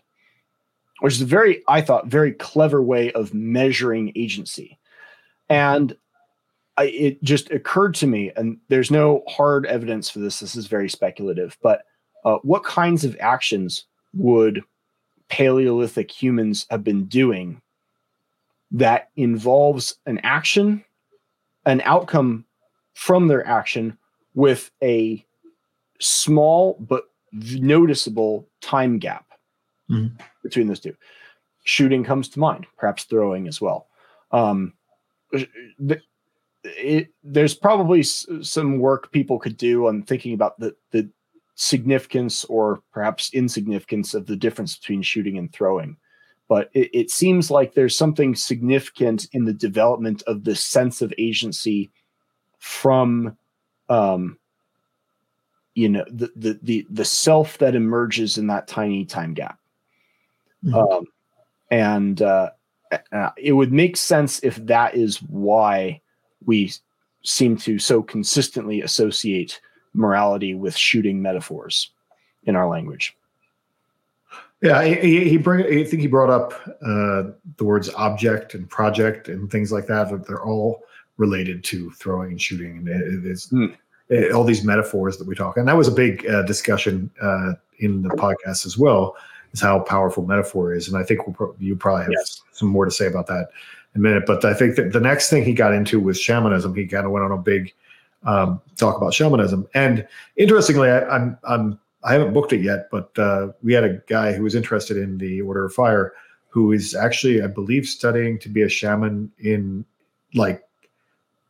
which is a very, I thought, very clever way of measuring agency. And I, it just occurred to me, and there's no hard evidence for this. This is very speculative, but uh, what kinds of actions would Paleolithic humans have been doing that involves an action, an outcome from their action with a small but noticeable time gap mm-hmm. between those two. Shooting comes to mind, perhaps throwing as well. Um, it, there's probably s- some work people could do on thinking about the the significance or perhaps insignificance of the difference between shooting and throwing. But it, it seems like there's something significant in the development of the sense of agency from um, you know the, the the the self that emerges in that tiny time gap mm-hmm. um, and uh, uh, it would make sense if that is why we seem to so consistently associate morality with shooting metaphors in our language. Yeah, he, he bring. I think he brought up uh, the words object and project and things like that. That they're all related to throwing and shooting, and it, it's mm. it, all these metaphors that we talk. And that was a big uh, discussion uh, in the podcast as well. Is how powerful metaphor is, and I think we'll pro- you probably have yes. some more to say about that a minute. But I think that the next thing he got into was shamanism. He kind of went on a big um, talk about shamanism. And interestingly, I, I'm I'm I haven't booked it yet, but uh, we had a guy who was interested in the Order of Fire, who is actually, I believe, studying to be a shaman in like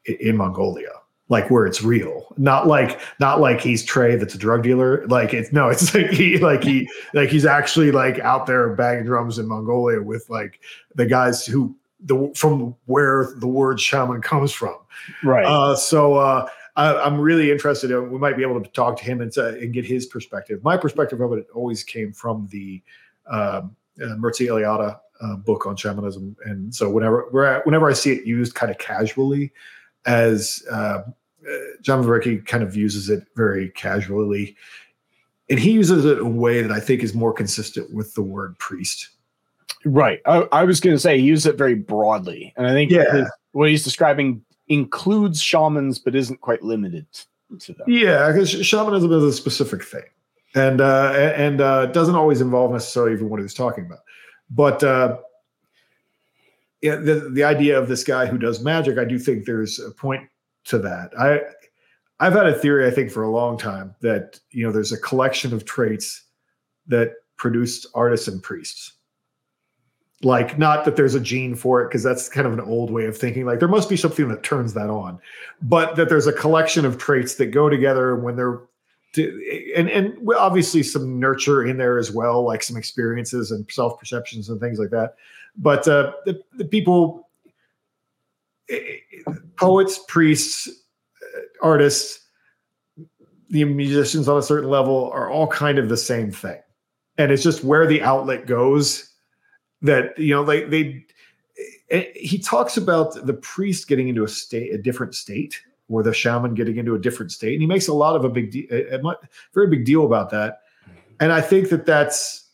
in Mongolia, like where it's real, not like not like he's Trey that's a drug dealer. Like it's no, it's like he like he like he's actually like out there banging drums in Mongolia with like the guys who the from where the word shaman comes from. Right. Uh, so uh, I, am really interested. In, we might be able to talk to him and, uh, and get his perspective. My perspective of it always came from the um, uh, Mircea Eliade uh, book on shamanism, and so whenever whenever I see it used kind of casually, as uh, John Vervaeke kind of uses it very casually, and he uses it in a way that I think is more consistent with the word priest. Right. I, I was going to say he used it very broadly, and I think Yeah. his- what he's describing includes shamans, but isn't quite limited to them. Yeah, because shamanism is a specific thing, and uh, and uh, doesn't always involve necessarily even what he was talking about. But uh, yeah, the the idea of this guy who does magic, I do think there's a point to that. I I've had a theory, I think, for a long time that you know there's a collection of traits that produced artists and priests. Like, not that there's a gene for it, because that's kind of an old way of thinking. Like, there must be something that turns that on, but that there's a collection of traits that go together when they're, and and obviously some nurture in there as well, like some experiences and self perceptions and things like that. But uh, the the people, eh, poets, priests, uh, artists, the musicians on a certain level are all kind of the same thing, and it's just where the outlet goes that you know they they eh, he talks about the priest getting into a state a different state or the shaman getting into a different state and he makes a lot of a big de- a, a very big deal about that. And i think that that's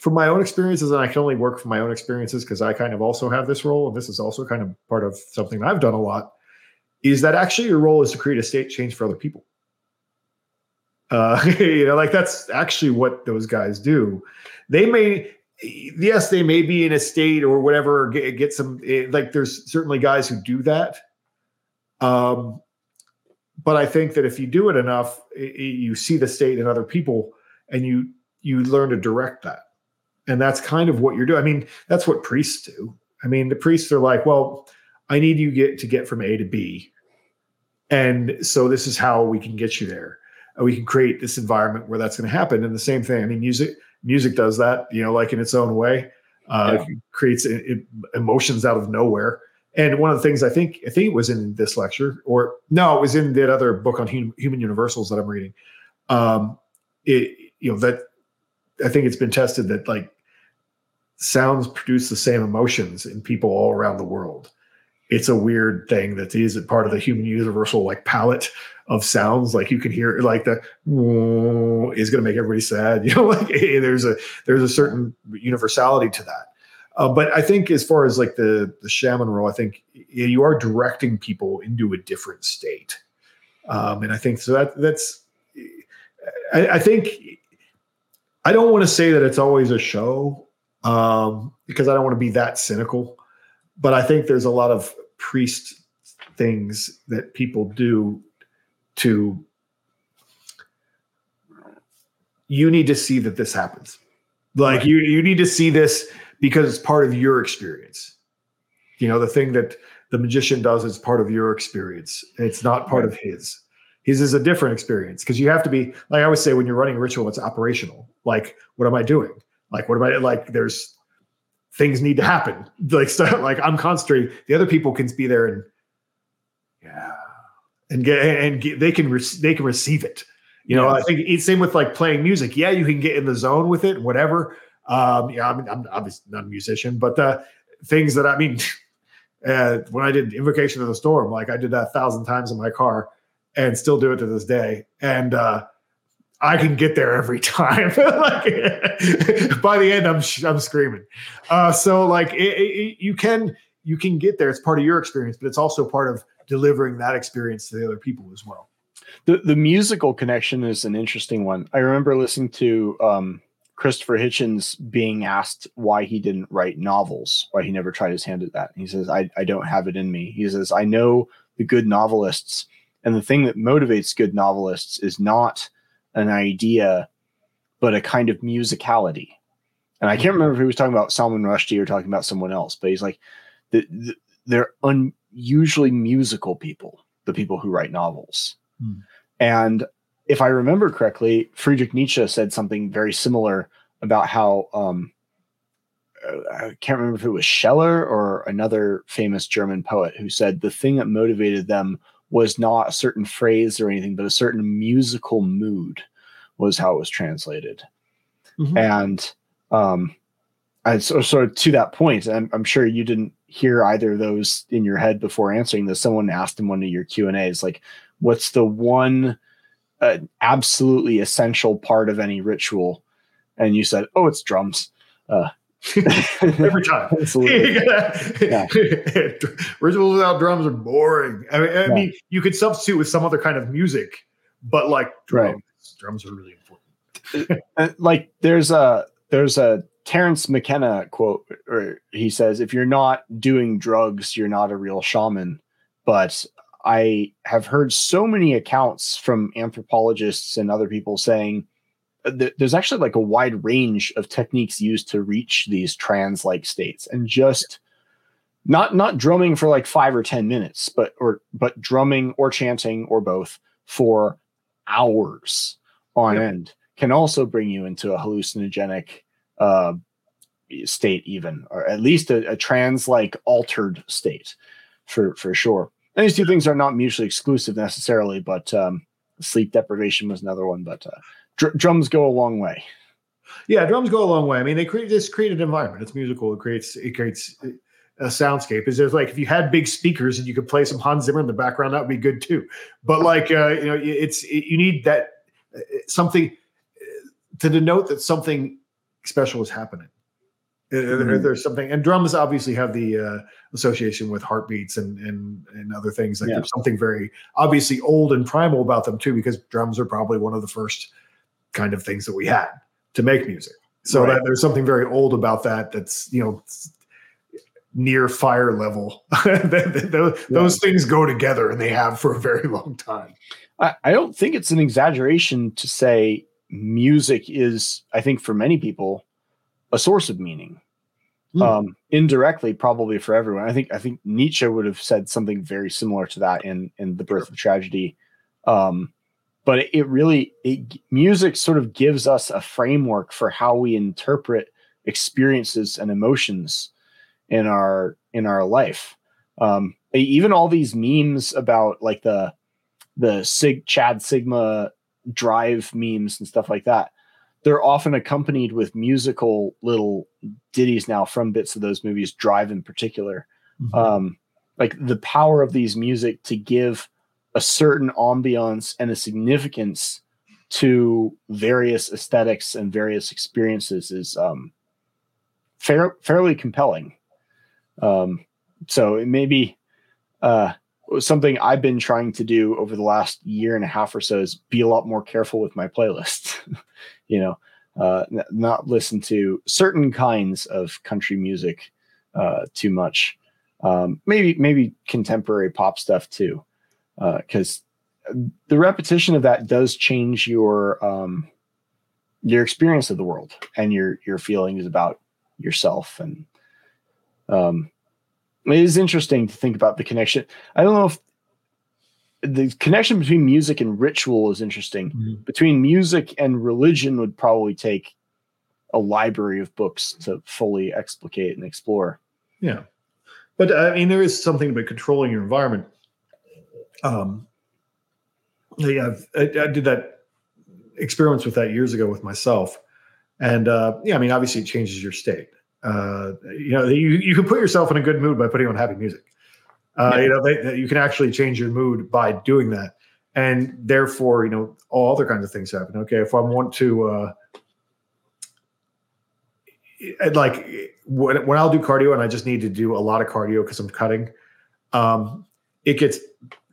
from my own experiences and i can only work from my own experiences because i kind of also have this role and this is also kind of part of something i've done a lot is that actually your role is to create a state change for other people. Uh, you know like that's actually what those guys do. They may yes they may be in a state or whatever get, get some eh, like there's certainly guys who do that. Um but i think that if you do it enough i- i- you see the state in other people and you you learn to direct that. And that's kind of what you're doing. I mean that's what priests do. I mean the priests are like well i need you get to get from a to b. And so this is how we can get you there. We can create this environment where that's going to happen. And the same thing i mean music music does that you know like in its own way uh Yeah. it creates emotions out of nowhere. And one of the things i think i think it was in this lecture or no it was in that other book on hum, human universals that i'm reading. Um it you know that i think it's been tested that like sounds produce the same emotions in people all around the world it's a weird thing that is part of the human universal like palette of sounds? Like you can hear like the is going to make everybody sad you know like eh, there's a there's a certain universality to that. Uh, but i think as far as like the the shaman role i think you are directing people into a different state. Um and i think so that that's i, I think i don't want to say that it's always a show um because i don't want to be that cynical but i think there's a lot of priest things that people do to you need to see that this happens. Like Right. you you need to see this because it's part of your experience. You know the thing that the magician does is part of your experience. It's not part of his. His is a different experience because you have to be like i always say when you're running a ritual it's operational. Like what am i doing? Like what am i like there's things need to happen. Like stuff like i'm concentrating the other people can be there and yeah and get and get, they can rec- they can receive it. You know Yeah. i think it's same with like playing music. Yeah you can get in the zone with it whatever. Um yeah i mean i'm obviously not a musician but uh things that i mean uh when i did invocation of the storm like i did that a thousand times in my car and still do it to this day. And uh I can get there every time. like, by the end, I'm I'm screaming. Uh, so like it, it, you can you can get there. It's part of your experience, but it's also part of delivering that experience to the other people as well. The the musical connection is an interesting one. I remember listening to um, Christopher Hitchens being asked why he didn't write novels, why he never tried his hand at that. He says, I, I don't have it in me. He says, I know the good novelists, and the thing that motivates good novelists is not an idea, but a kind of musicality. And I can't remember if he was talking about Salman Rushdie or talking about someone else, but he's like, the, the, they're unusually musical people, the people who write novels. Hmm. And if I remember correctly, Friedrich Nietzsche said something very similar about how um, uh, I can't remember if it was Schiller or another famous German poet who said the thing that motivated them was not a certain phrase or anything, but a certain musical mood was how it was translated. Mhm. And um, I, so, so to that point, I'm, I'm sure you didn't hear either of those in your head before answering this. Someone asked in one of your Q and A's, like, "What's the one uh, absolutely essential part of any ritual?" And you said, "Oh, it's drums." Uh, Every time. yeah. Rituals without drums are boring. I mean, I yeah. mean, you could substitute with some other kind of music, but like drums, right. drums are really important. Uh, like there's a there's a Terence McKenna quote, or he says, "If you're not doing drugs, you're not a real shaman." But I have heard so many accounts from anthropologists and other people saying there's actually like a wide range of techniques used to reach these trans like states and just not not drumming for like 5 or 10 minutes but or but drumming or chanting or both for hours on yep. end can also bring you into a hallucinogenic uh, state even or at least a, a trance like altered state for for sure and these two things are not mutually exclusive necessarily but um, sleep deprivation was another one but uh, dr- drums go a long way. Yeah, drums go a long way. I mean, they create this created environment. It's musical. It creates it creates a soundscape. Is there's like if you had big speakers and you could play some Hans Zimmer in the background, that would be good too. But like uh, you know, it's it, you need that uh, something uh, to denote that something special is happening. Uh, mm-hmm. There's something, and drums obviously have the uh, association with heartbeats and and and other things. Like yeah. there's something very obviously old and primal about them too, because drums are probably one of the first kind of things that we had to make music. So right. that there's something very old about that. That's you know near fire level. those, yeah. those things go together, and they have for a very long time. I, I don't think it's an exaggeration to say music is. I think for many people, a source of meaning. Mm. Um, indirectly, probably for everyone. I think I think Nietzsche would have said something very similar to that in in the Birth of Tragedy. Um, but it, it really it, music sort of gives us a framework for how we interpret experiences and emotions in our in our life um, even all these memes about like the the sig chad sigma drive memes and stuff like that they're often accompanied with musical little ditties now from bits of those movies drive in particular mm-hmm. um, like the power of these music to give a certain ambiance and a significance to various aesthetics and various experiences is um, fair, fairly compelling. Um, so it may be uh, something I've been trying to do over the last year and a half or so is be a lot more careful with my playlist. you know, uh, n- not listen to certain kinds of country music uh, too much. Um, maybe maybe contemporary pop stuff too because uh, the repetition of that does change your um, your experience of the world and your your feelings about yourself. And um, it is interesting to think about the connection. I don't know if the connection between music and ritual is interesting. Mm-hmm. between music and religion would probably take a library of books to fully explicate and explore. Yeah. But i mean there is something about controlling your environment um, yeah, I, I, did that experiments with that years ago with myself, and uh, yeah, I mean, obviously, it changes your state. Uh, you know, you you can put yourself in a good mood by putting on happy music. Uh, yeah. You know, they, you can actually change your mood by doing that, and therefore, you know, all other kinds of things happen. Okay, if I want to. Uh, like when, when I'll do cardio and I just need to do a lot of cardio because I'm cutting, um, it gets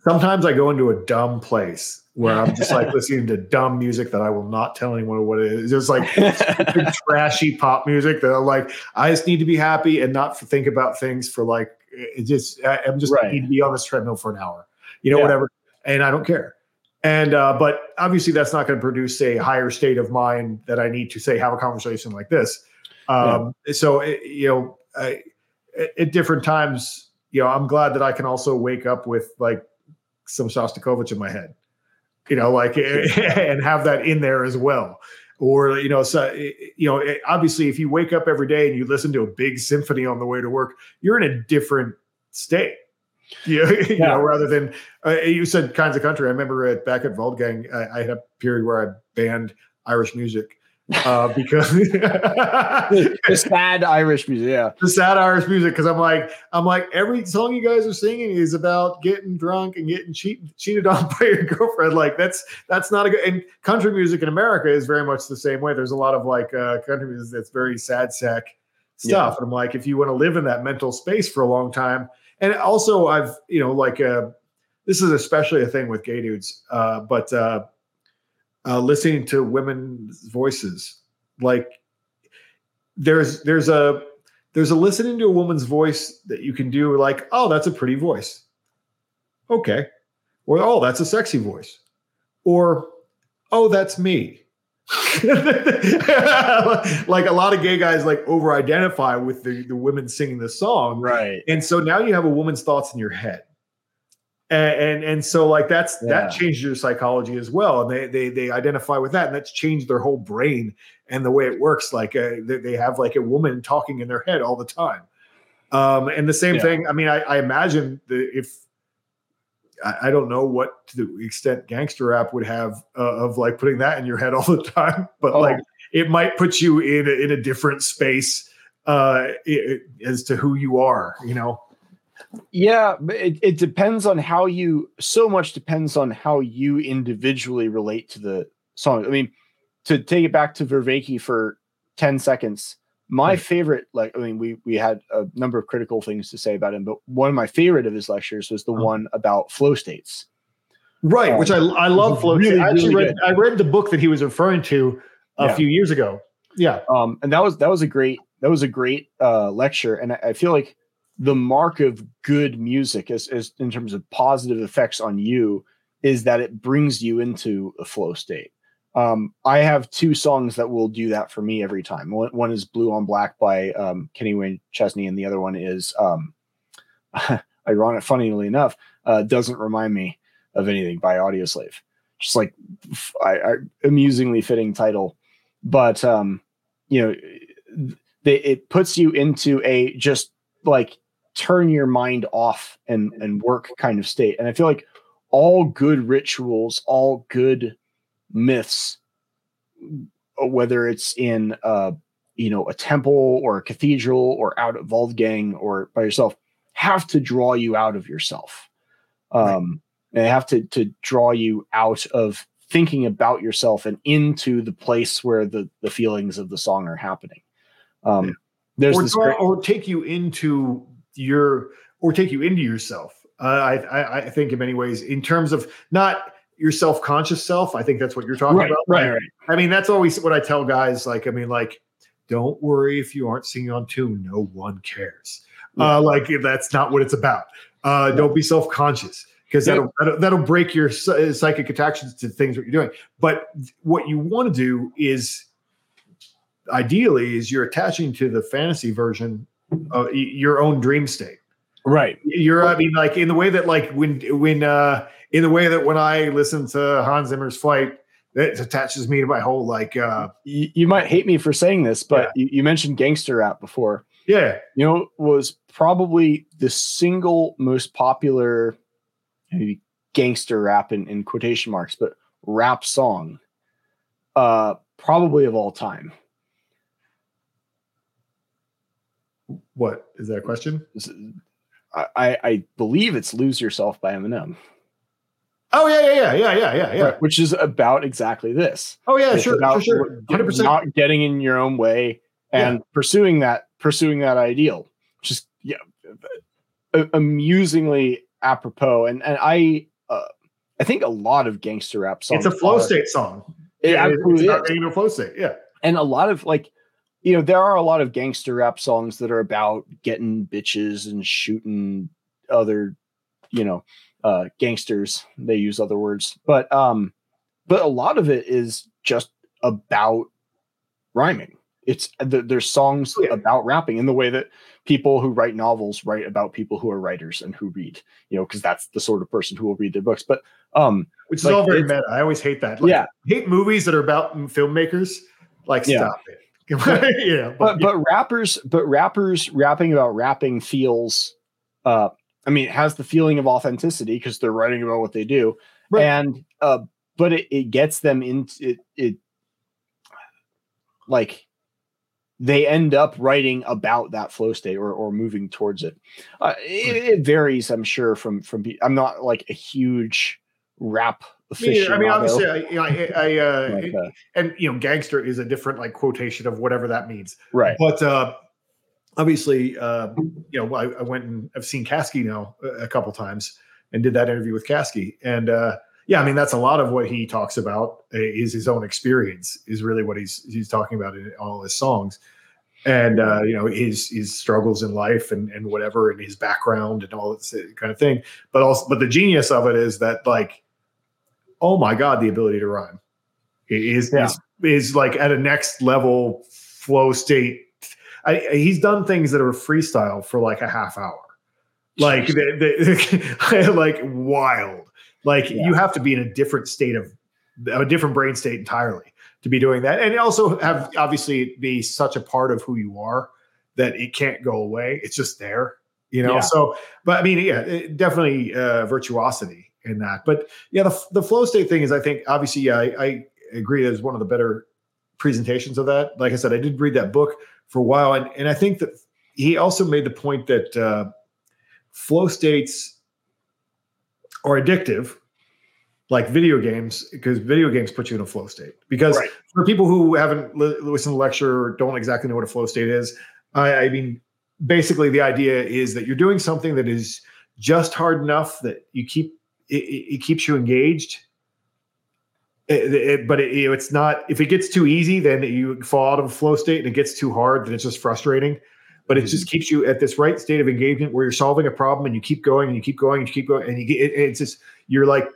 sometimes I go into a dumb place where I'm just like listening to dumb music that I will not tell anyone what it is. It's like trashy pop music that I'm like, I just need to be happy and not think about things for like, it just, I'm just right. need to be on this treadmill for an hour, you know, yeah. whatever. And I don't care. And, uh, but obviously that's not going to produce a higher state of mind that I need to say, have a conversation like this. Um, yeah. So, it, you know, I, at different times, you know, I'm glad that I can also wake up with like some Shostakovich in my head, you know, like and have that in there as well. Or you know, so you know, obviously, if you wake up every day and you listen to a big symphony on the way to work, you're in a different state. You know, you know rather than uh, you said kinds of country. I remember at, back at Wolfgang, I, I had a period where I banned Irish music uh, because the sad Irish music, yeah, the sad Irish music. Because I'm like, I'm like, every song you guys are singing is about getting drunk and getting cheat, cheated on by your girlfriend. Like that's that's not a good. And country music in America is very much the same way. There's a lot of like uh, country music that's very sad sack stuff. Yeah. And I'm like, if you want to live in that mental space for a long time, and also I've you know like uh, this is especially a thing with gay dudes, uh, but. Uh, uh, listening to women's voices. Like there's there's a there's a listening to a woman's voice that you can do like, oh, that's a pretty voice. Okay. Or oh, that's a sexy voice. Or oh, that's me. like a lot of gay guys like over identify with the, the women singing the song. Right. And so now you have a woman's thoughts in your head and, and and, so like that's yeah. that changed your psychology as well and they, they they identify with that and that's changed their whole brain and the way it works like uh, they, they have like a woman talking in their head all the time um and the same yeah. thing i mean i, I imagine that if I, I, don't know what to the extent gangster rap would have uh, of like putting that in your head all the time but oh. like it might put you in a, in a different space uh it, as to who you are you know yeah, it, it depends on how you. So much depends on how you individually relate to the song. I mean, to take it back to Vervaeke for ten seconds, my right. favorite, like, I mean, we we had a number of critical things to say about him, but one of my favorite of his lectures was the uh-huh. one about flow states. Right, um, which I I love flow really, states. I actually really read. I read the book that he was referring to a yeah. few years ago. Yeah, um, and that was that was a great that was a great uh, lecture, and I, I feel like the mark of good music as, as in terms of positive effects on you is that it brings you into a flow state. Um, I have two songs that will do that for me every time. One, one is Blue on Black by um, Kenny Wayne Chesney, and the other one is, um, ironic, funnily enough, uh, Doesn't Remind Me of Anything by Audioslave. Just like I, I, amusingly fitting title. But, um, you know, they, it puts you into a just like turn your mind off and and work kind of state. And I feel like all good rituals, all good myths, whether it's in uh you know a temple or a cathedral or out at Wolfgang or by yourself, have to draw you out of yourself. Um right. and have to to draw you out of thinking about yourself and into the place where the the feelings of the song are happening. Um, there's or, great- or take you into your or take you into yourself. Uh, I, I, I think in many ways, in terms of not your self-conscious self, I think that's what you're talking right, about. Right, right. I mean, that's always what I tell guys. Like, I mean, like, don't worry if you aren't singing on tune. No one cares. Yeah. Uh, like, that's not what it's about. Uh. Don't be self-conscious because that'll, yeah. that'll, that'll break your psychic attachments to things that you're doing. But what you want to do is, ideally, is you're attaching to the fantasy version uh, your own dream state. Right. You're, I mean, like in the way that, like when, when, uh, in the way that when I listen to Hans Zimmer's Flight, it attaches me to my whole like. uh You, you might hate me for saying this, but yeah. you, you mentioned gangster rap before. Yeah. You know, was probably the single most popular maybe gangster rap in, in quotation marks, but rap song, uh, probably of all time. What is that a question? I, I believe it's "Lose Yourself" by Eminem. Oh yeah, yeah, yeah, yeah, yeah, yeah, yeah. Right, which is about exactly this. Oh yeah, it's sure, sure, sure. 100%. Not getting in your own way and yeah. pursuing that, pursuing that ideal. Just yeah, amusingly apropos. And and I, uh, I think a lot of gangster rap songs. It's a flow are, state song. It yeah, absolutely it's is. a flow state. Yeah, and a lot of like you know, there are a lot of gangster rap songs that are about getting bitches and shooting other, you know, uh, gangsters. They use other words, but um, but a lot of it is just about rhyming. It's there's songs yeah. about rapping in the way that people who write novels write about people who are writers and who read, you know, because that's the sort of person who will read their books. But um, which is like, all very meta. I always hate that. Like, yeah, hate movies that are about filmmakers. Like, yeah. stop it. yeah, but, but, but rappers, but rappers rapping about rapping feels, uh, I mean, it has the feeling of authenticity because they're writing about what they do, right. and uh, but it, it gets them into it, it. like they end up writing about that flow state or, or moving towards it. Uh, it. It varies, I'm sure. From from I'm not like a huge rap I mean, obviously, I, you know, I, I uh, like, and you know, gangster is a different like quotation of whatever that means, right? But uh, obviously, uh, you know, I, I went and I've seen Caskey now a, a couple times and did that interview with Caskey, and uh, yeah, I mean, that's a lot of what he talks about uh, is his own experience, is really what he's he's talking about in all his songs, and uh, you know, his his struggles in life and and whatever, and his background and all that kind of thing. But also, but the genius of it is that like oh my god, the ability to rhyme is yeah. is, is like at a next level flow state. I, he's done things that are freestyle for like a half hour, like like wild. Like yeah. you have to be in a different state of a different brain state entirely to be doing that, and also have obviously be such a part of who you are that it can't go away. It's just there, you know. Yeah. So, but I mean, yeah, definitely uh, virtuosity in that. But yeah, the, the flow state thing is, I think, obviously, yeah, I, I agree that is one of the better presentations of that. Like I said, I did read that book for a while, and and I think that he also made the point that uh, flow states are addictive, like video games, because video games put you in a flow state. Because right. for people who haven't li- listened to the lecture or don't exactly know what a flow state is, I, I mean, basically the idea is that you're doing something that is just hard enough that you keep it, it keeps you engaged. It, it, but it's not if it gets too easy, then you fall out of a flow state, and it gets too hard, then it's just frustrating. But it mm-hmm. just keeps you at this right state of engagement where you're solving a problem and you keep going and you keep going and you keep going and you get it's just you're like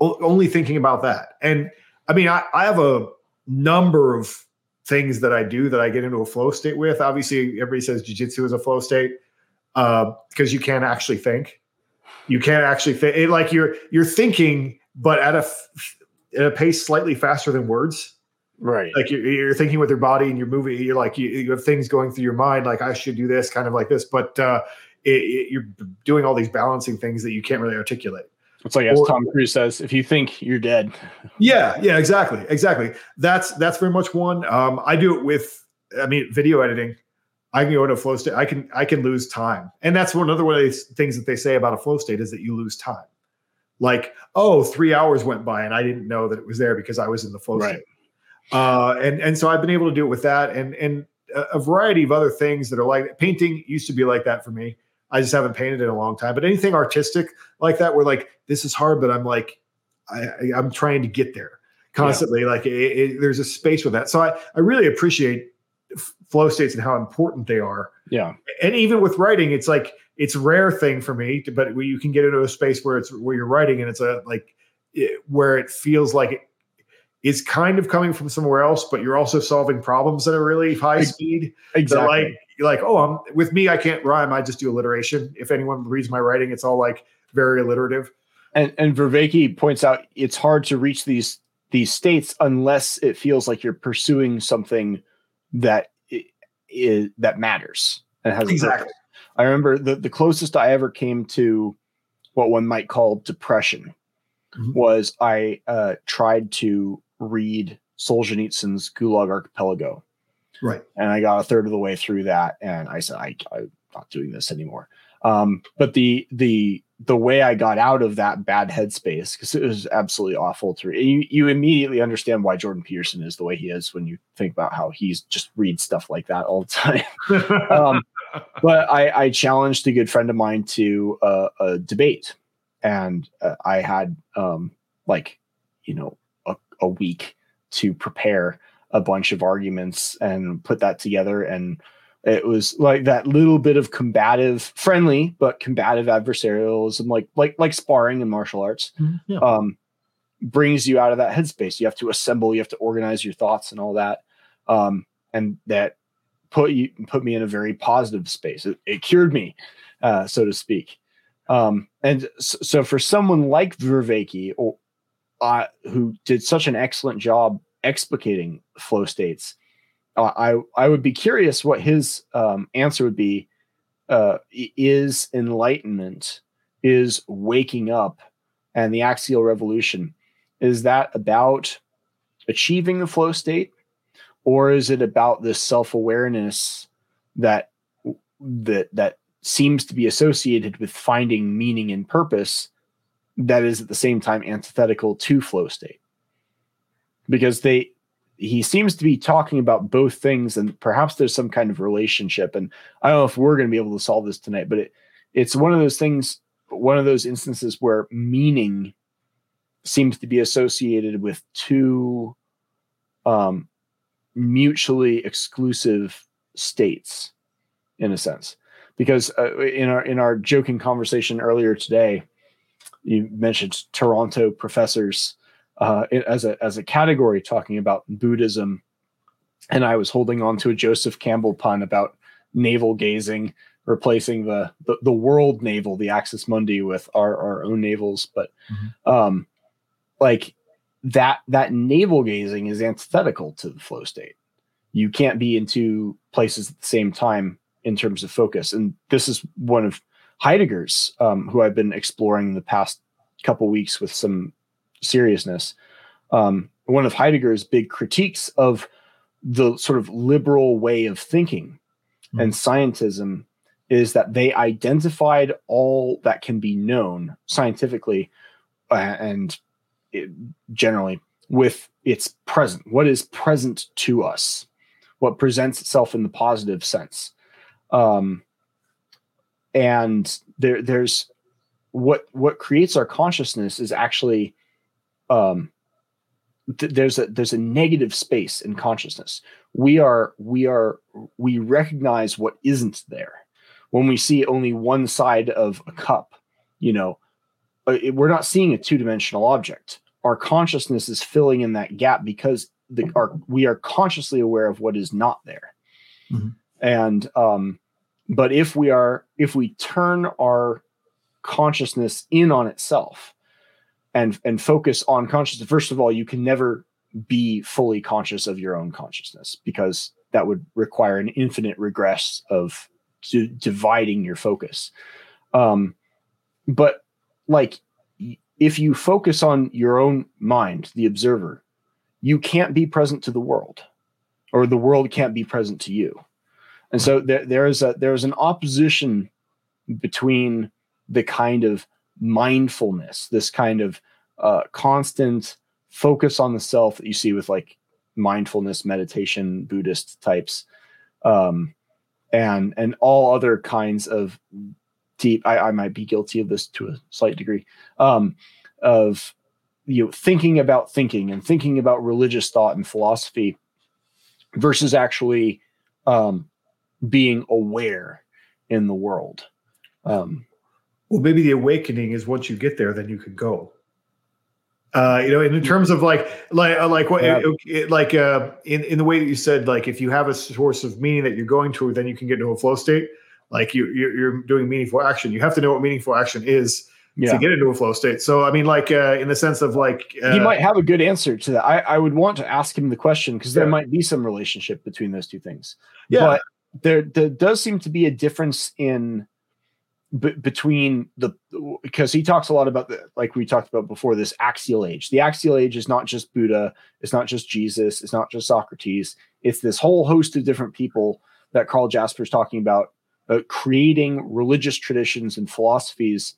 only thinking about that. And I mean, I, I have a number of things that I do that I get into a flow state with. Obviously, everybody says jujitsu is a flow state uh, because you can't actually think you can't actually think it, like you're you're thinking but at a at a pace slightly faster than words. Right. Like you're, you're thinking with your body and you're moving you're like you, you, have things going through your mind like i should do this kind of like this but uh it, it, you're doing all these balancing things that you can't really articulate. It's like as or, tom cruise says if you think you're dead. Yeah yeah exactly exactly. That's that's very much one. Um i do it with i mean video editing I can go into a flow state. I can I can lose time, and that's one other one of these things that they say about a flow state is that you lose time. Like, oh, three hours went by and I didn't know that it was there because I was in the flow right. state. Uh, and and so I've been able to do it with that, and and a variety of other things that are like painting used to be like that for me. I just haven't painted in a long time. But anything artistic like that, where like this is hard, but I'm like, I, I, am trying to get there constantly. Yeah. Like it, it, there's a space with that. So I I really appreciate flow states and how important they are. Yeah. And even with writing, it's like it's a rare thing for me, to, but you can get into a space where it's where you're writing and it's a like it, where it feels like it is kind of coming from somewhere else, but you're also solving problems at a really high speed. Exactly. like you're like, oh, I'm with me, I can't rhyme. I just do alliteration. If anyone reads my writing, it's all like very alliterative. And and Vervaeke points out it's hard to reach these these states unless it feels like you're pursuing something that is, that matters and has exactly. I remember the the closest I ever came to what one might call depression mm-hmm. was I uh, tried to read Solzhenitsyn's Gulag Archipelago. Right. And I got a third of the way through that, and I said, I, I'm not doing this anymore. Um, but the the the way I got out of that bad headspace because it was absolutely awful to read. You, you immediately understand why Jordan Peterson is the way he is when you think about how he's just reads stuff like that all the time. um, but I, I, challenged a good friend of mine to uh, a debate, and uh, I had um, like you know a, a week to prepare a bunch of arguments and put that together and it was like that little bit of combative, friendly but combative adversarialism, like like like sparring in martial arts, mm-hmm. yeah. um, brings you out of that headspace. You have to assemble, you have to organize your thoughts and all that, um, and that put you put me in a very positive space. It, it cured me, uh, so to speak. Um, and so, for someone like Vervaeke, or uh, who did such an excellent job explicating flow states I I would be curious what his um, answer would be. Uh, is enlightenment, is waking up, and the axial revolution. Is that about achieving the flow state, or is it about this self-awareness that that that seems to be associated with finding meaning and purpose that is at the same time antithetical to flow state because they he seems to be talking about both things and perhaps there's some kind of relationship and i don't know if we're going to be able to solve this tonight but it, it's one of those things one of those instances where meaning seems to be associated with two um, mutually exclusive states in a sense. Because uh, in our in our joking conversation earlier today you mentioned toronto professors uh, as a as a category talking about buddhism. And i was holding on to a joseph campbell pun about navel gazing replacing the, the, the world navel the axis mundi with our our own navels. But mm-hmm. um like that that navel gazing is antithetical to the flow state. You can't be in two places at the same time in terms of focus. And this is one of heidegger's um, who i've been exploring the past couple weeks with some seriousness um, one of heidegger's big critiques of the sort of liberal way of thinking mm-hmm. and scientism is that they identified all that can be known scientifically uh, and it, generally with its present what is present to us what presents itself in the positive sense um, and there there's what what creates our consciousness is actually um, th- there's a there's a negative space in consciousness. We are we are we recognize what isn't there. When we see only one side of a cup you know uh, we're not seeing a two-dimensional object. Our consciousness is filling in that gap because the, our, we are consciously aware of what is not there. Mm-hmm. and um but if we are if we turn our consciousness in on itself and and focus on consciousness first of all you can never be fully conscious of your own consciousness because that would require an infinite regress of d- dividing your focus um but like if you focus on your own mind, the observer, you can't be present to the world, or the world can't be present to you. And so there, there is a there is an opposition between the kind of mindfulness, this kind of uh, constant focus on the self that you see with like mindfulness meditation Buddhist types, um, and and all other kinds of deep I, I might be guilty of this to a slight degree um, of you know thinking about thinking and thinking about religious thought and philosophy versus actually um, being aware in the world um, well maybe the awakening is once you get there then you can go. Uh, you know, in terms of like, like, uh, like what, yeah. it, it, like, uh, in in the way that you said, like, if you have a source of meaning that you're going to, then you can get into a flow state. Like you're you're doing meaningful action. You have to know what meaningful action is yeah. to get into a flow state. So i mean like uh, in the sense of like uh, he might have a good answer to that. I, I would want to ask him the question because there yeah. might be some relationship between those two things. Yeah. But there there does seem to be a difference in b- between the because he talks a lot about the like we talked about before this axial age the axial age is not just buddha it's not just jesus it's not just socrates it's this whole host of different people that Karl Jaspers talking about uh, creating religious traditions and philosophies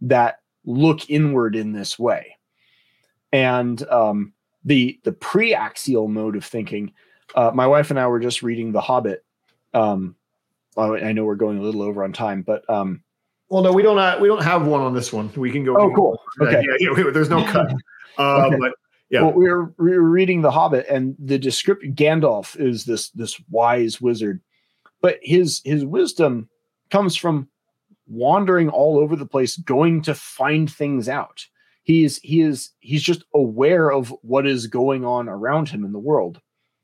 that look inward in this way. And um, the the pre-axial mode of thinking. Uh, my wife and I were just reading The Hobbit. Um, I know we're going a little over on time, but um, well, no, we don't. Uh, we don't have one on this one. We can go. Oh, cool. Okay. yeah, yeah, there's no cut. Uh, okay. But yeah, well, we were, we were reading The Hobbit, and the description Gandalf is this this wise wizard but his his wisdom comes from wandering all over the place going to find things out he's he is he's just aware of what is going on around him in the world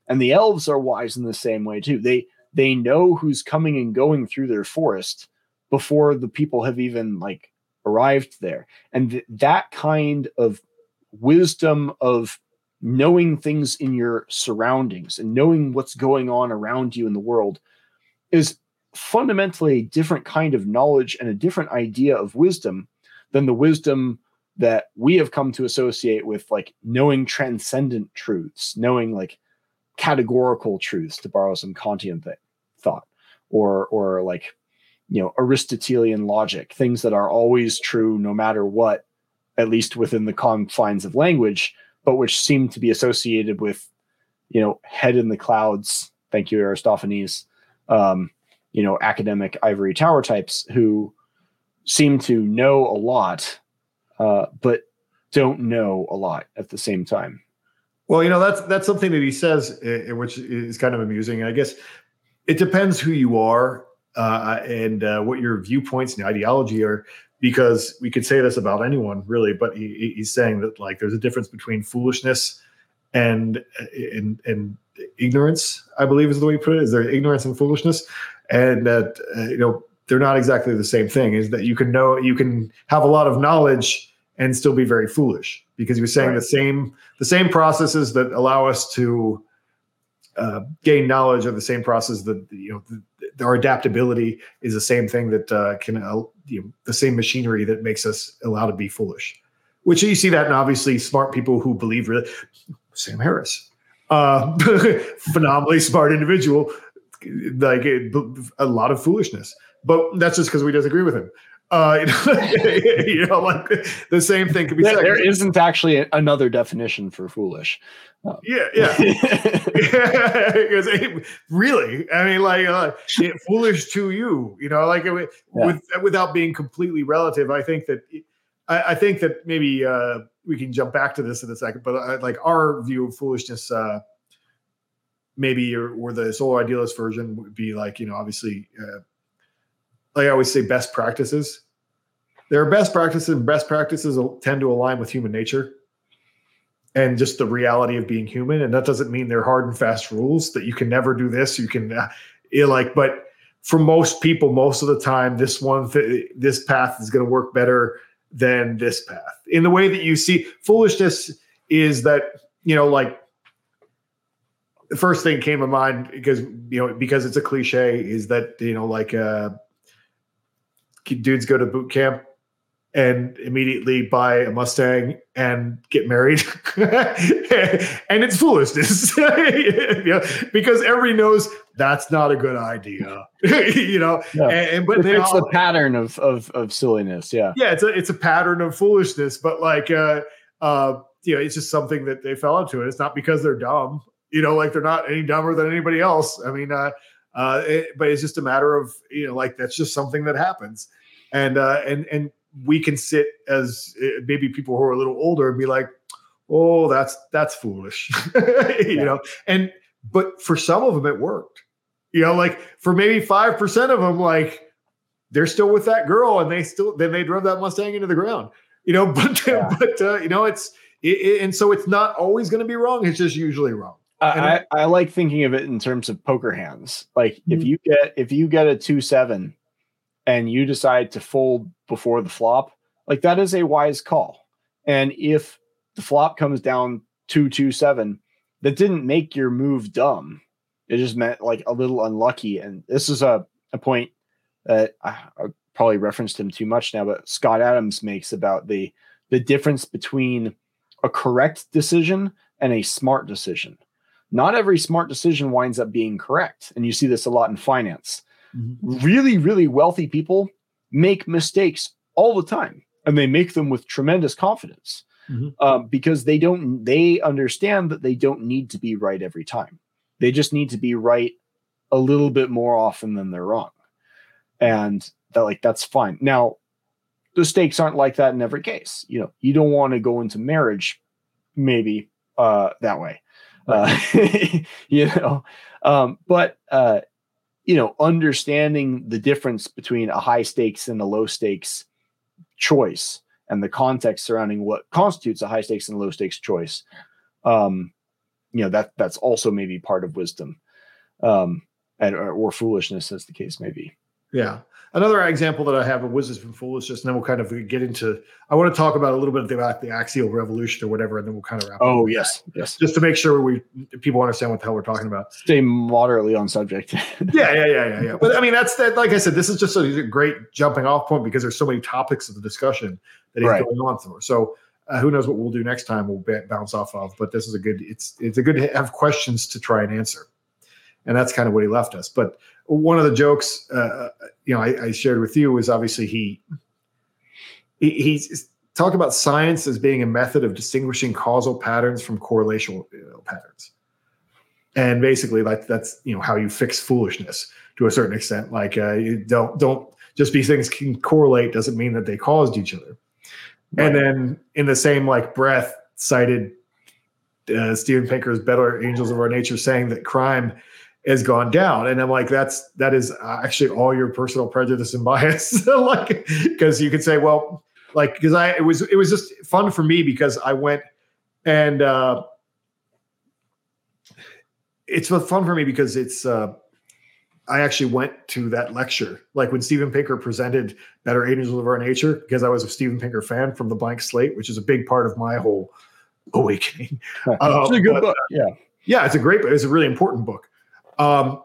and the elves are wise in the same way too they they know who's coming and going through their forest before the people have even like arrived there. And th- that kind of wisdom of knowing things in your surroundings and knowing what's going on around you in the world is fundamentally a different kind of knowledge and a different idea of wisdom than the wisdom that we have come to associate with like knowing transcendent truths, knowing like categorical truths to borrow some Kantian th- thought, or or like you know Aristotelian logic, things that are always true no matter what, at least within the confines of language, but which seem to be associated with you know head in the clouds. Thank you, Aristophanes. Um, you know, academic ivory tower types who seem to know a lot, uh, but don't know a lot at the same time. Well, you know that's that's something that he says, uh, which is kind of amusing. I guess it depends who you are uh, and uh, what your viewpoints and ideology are, because we could say this about anyone really, but he, he's saying that like there's a difference between foolishness and and and ignorance. I believe is the way you put it. Is there ignorance and foolishness, and that uh, you know they're not exactly the same thing. Is that you can know you can have a lot of knowledge and still be very foolish because you're saying right. the same the same processes that allow us to uh, gain knowledge are the same process that you know our adaptability is the same thing that uh, can uh, you know, the same machinery that makes us allowed to be foolish which you see that in obviously smart people who believe really sam harris uh, phenomenally smart individual like a lot of foolishness. But that's just because we disagree with him uh, you know, like the same thing could be there, said. There isn't actually another definition for foolish. Um. Yeah, yeah. because really, I mean, like uh, foolish to you, you know, like with, yeah. without being completely relative. I think that I, I think that maybe uh, we can jump back to this in a second, but uh, like our view of foolishness, uh, maybe or, or the solar idealist version would be like you know, obviously. Uh, I always say, best practices. There are best practices, and best practices tend to align with human nature and just the reality of being human. And that doesn't mean they're hard and fast rules that you can never do this. You can, uh, like, but for most people, most of the time, this one, th- this path is going to work better than this path. In the way that you see, foolishness is that you know, like the first thing came to mind because you know because it's a cliche is that you know like uh dudes go to boot camp and immediately buy a Mustang and get married. and it's foolishness, you know, because everybody knows that's not a good idea, you know. Yeah. And, and, but it's the pattern of, of of silliness, yeah. Yeah, it's a it's a pattern of foolishness, but like uh uh you know, it's just something that they fell into. And it's not because they're dumb, you know, like they're not any dumber than anybody else. I mean, uh uh, it, but it's just a matter of you know, like that's just something that happens, and uh, and and we can sit as uh, maybe people who are a little older and be like, oh, that's that's foolish, you yeah. know. And but for some of them, it worked. You know, like for maybe five percent of them, like they're still with that girl, and they still then they drove that Mustang into the ground. You know, but yeah. but uh, you know, it's it, it, and so it's not always going to be wrong. It's just usually wrong. I, I, I, like thinking of it in terms of poker hands. Like mm-hmm. if you get if you get a two seven and you decide to fold before the flop, like that is a wise call. And if the flop comes down two two seven, that didn't make your move dumb. It just meant like a little unlucky. And this is a, a point that I, I probably referenced him too much now, but Scott Adams makes about the the difference between a correct decision and a smart decision not every smart decision winds up being correct. And you see this a lot in finance. Mm-hmm. Really, really wealthy people make mistakes all the time, and they make them with tremendous confidence mm-hmm. um, because they don't, they understand that they don't need to be right every time. They just need to be right a little bit more often than they're wrong. And that, like, that's fine. Now, the stakes aren't like that in every case. You know, you don't want to go into marriage maybe uh, that way uh, you know um, but uh, you know understanding the difference between a high stakes and a low stakes choice and the context surrounding what constitutes a high stakes and low stakes choice um, you know that that's also maybe part of wisdom um, and or, or foolishness as the case may be yeah Another example that I have of wisdom from foolishness, and then we'll kind of get into. I want to talk about a little bit about the axial revolution or whatever, and then we'll kind of wrap. Oh yes, yes. Just to make sure we people understand what the hell we're talking about. Stay moderately on subject. yeah, yeah, yeah, yeah, yeah. But I mean, that's that. Like I said, this is just a great jumping off point because there's so many topics of the discussion that is right. going on through. So uh, who knows what we'll do next time? We'll b- bounce off of, but this is a good. It's it's a good to have questions to try and answer, and that's kind of what he left us. But one of the jokes, uh, you know, I, I shared with you was obviously he he he's talked about science as being a method of distinguishing causal patterns from correlational patterns, and basically like that's you know how you fix foolishness to a certain extent. Like uh, you don't don't just because things can correlate doesn't mean that they caused each other. Right. And then in the same like breath, cited uh, Steven Pinker's "Better Angels of Our Nature" saying that crime has gone down, and I'm like, that's that is actually all your personal prejudice and bias, like because you could say, well, like because I it was it was just fun for me because I went and uh, it's fun for me because it's uh, I actually went to that lecture, like when Steven Pinker presented Better Angels of Our Nature, because I was a Steven Pinker fan from the Blank Slate, which is a big part of my whole awakening. it's a good but, book. Yeah. Yeah, it's a great book. It's a really important book. Um,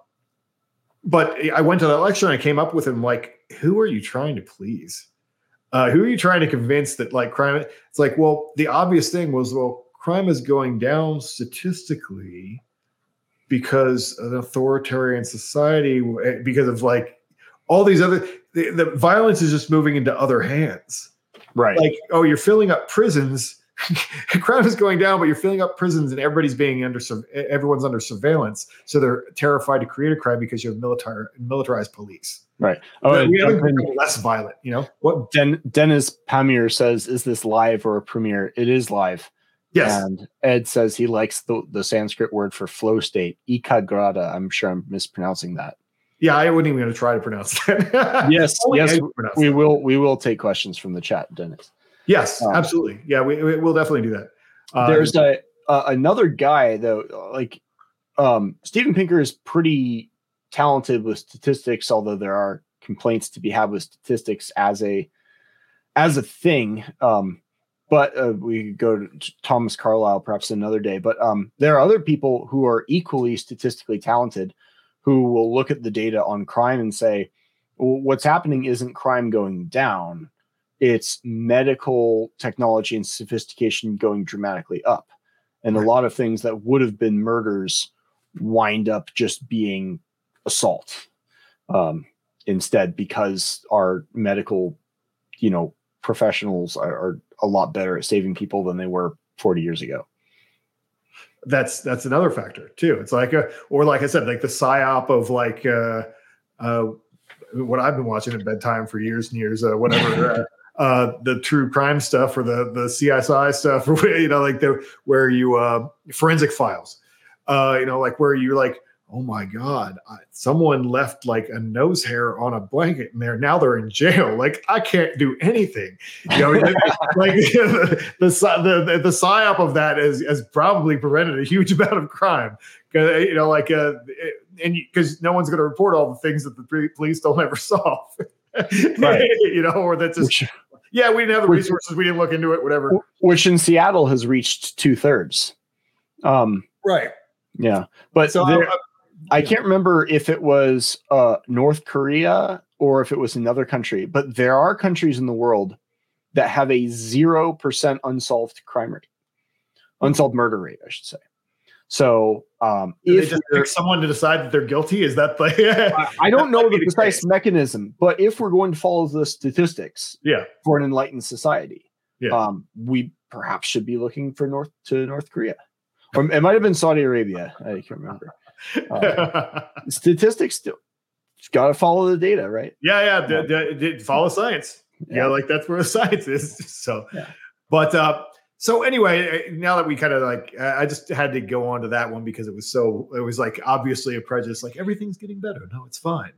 but I went to that lecture and I came up with him like, who are you trying to please? Uh, who are you trying to convince that like crime? It's like, well, the obvious thing was, well, crime is going down statistically because an authoritarian society eh, because of like all these other the, the, violence is just moving into other hands right like oh you're filling up prisons crime is going down but you're filling up prisons and everybody's being under everyone's under surveillance so they're terrified to create a crime because you have military militarized police right oh we have been less violent you know what Den- dennis pamir says is this live or a premiere it is live Yes. And Ed says he likes the, the Sanskrit word for flow state, ekagrata. I'm sure I'm mispronouncing that. Yeah, I wouldn't even going to try to pronounce that. yes, yes, we that. will. We will take questions from the chat, Dennis. Yes, um, absolutely. Yeah, we, we will definitely do that. Uh, there's a uh, another guy though, like um, Steven Pinker is pretty talented with statistics, although there are complaints to be had with statistics as a as a thing. Um, but uh, we go to Thomas Carlyle perhaps another day. But um, there are other people who are equally statistically talented who will look at the data on crime and say, well, what's happening isn't crime going down, it's medical technology and sophistication going dramatically up. And a lot of things that would have been murders wind up just being assault um, instead because our medical, you know, professionals are, are a lot better at saving people than they were 40 years ago. That's that's another factor too. It's like a or like I said, like the psyop of like uh uh what I've been watching at bedtime for years and years, uh, whatever uh, uh the true crime stuff or the the CSI stuff, or you know, like the where you uh forensic files. Uh, you know, like where you're like, oh my god I, someone left like a nose hair on a blanket and there now they're in jail like i can't do anything you know like the, the, the the psyop of that is has probably prevented a huge amount of crime because you know like uh and because no one's going to report all the things that the police don't ever solve right. you know or that's just which, yeah we didn't have the resources we didn't look into it whatever. which in seattle has reached two-thirds. Um right. yeah but so there, I can't remember if it was uh, North Korea or if it was another country, but there are countries in the world that have a 0% unsolved crime rate, unsolved murder rate, I should say. So, um, if someone to decide that they're guilty, is that the? I, I don't know the precise mechanism, but if we're going to follow the statistics, yeah, for an enlightened society, yeah. um, we perhaps should be looking for North to North Korea, or it might have been Saudi Arabia. I can't remember. Uh, statistics still got to follow the data, right? Yeah, yeah. D- d- d- follow science. Yeah. yeah, like that's where the science is. So, yeah. but uh, so anyway, now that we kind of like, I just had to go on to that one because it was so, it was like obviously a prejudice, like everything's getting better. No, it's fine.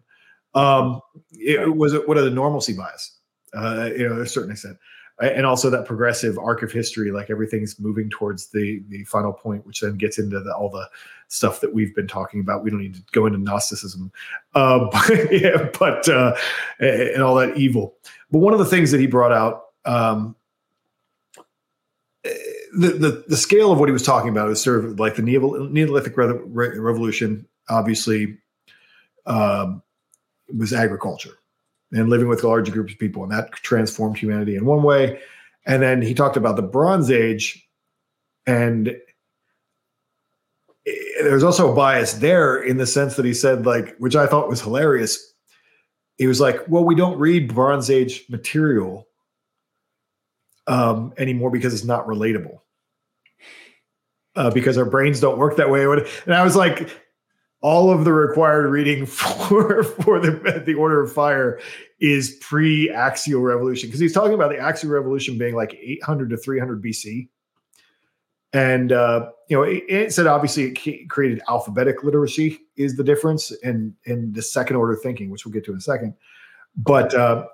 Um, it, was what are the normalcy bias? Uh, you know, to a certain extent and also that progressive arc of history like everything's moving towards the the final point which then gets into the, all the stuff that we've been talking about we don't need to go into gnosticism uh, but, yeah, but uh, and all that evil but one of the things that he brought out um, the, the scale of what he was talking about is sort of like the neolithic re- re- revolution obviously um, was agriculture and living with larger groups of people. And that transformed humanity in one way. And then he talked about the Bronze Age, and there's also a bias there in the sense that he said, like, which I thought was hilarious. He was like, "Well, we don't read Bronze Age material um, anymore because it's not relatable." Uh, because our brains don't work that way. And I was like, all of the required reading for for the the Order of Fire is pre-axial revolution because he's talking about the axial revolution being like 800 to 300 BC. And uh, you know, it, it, said obviously it created alphabetic literacy is the difference in in the second order thinking, which we'll get to in a second. But uh,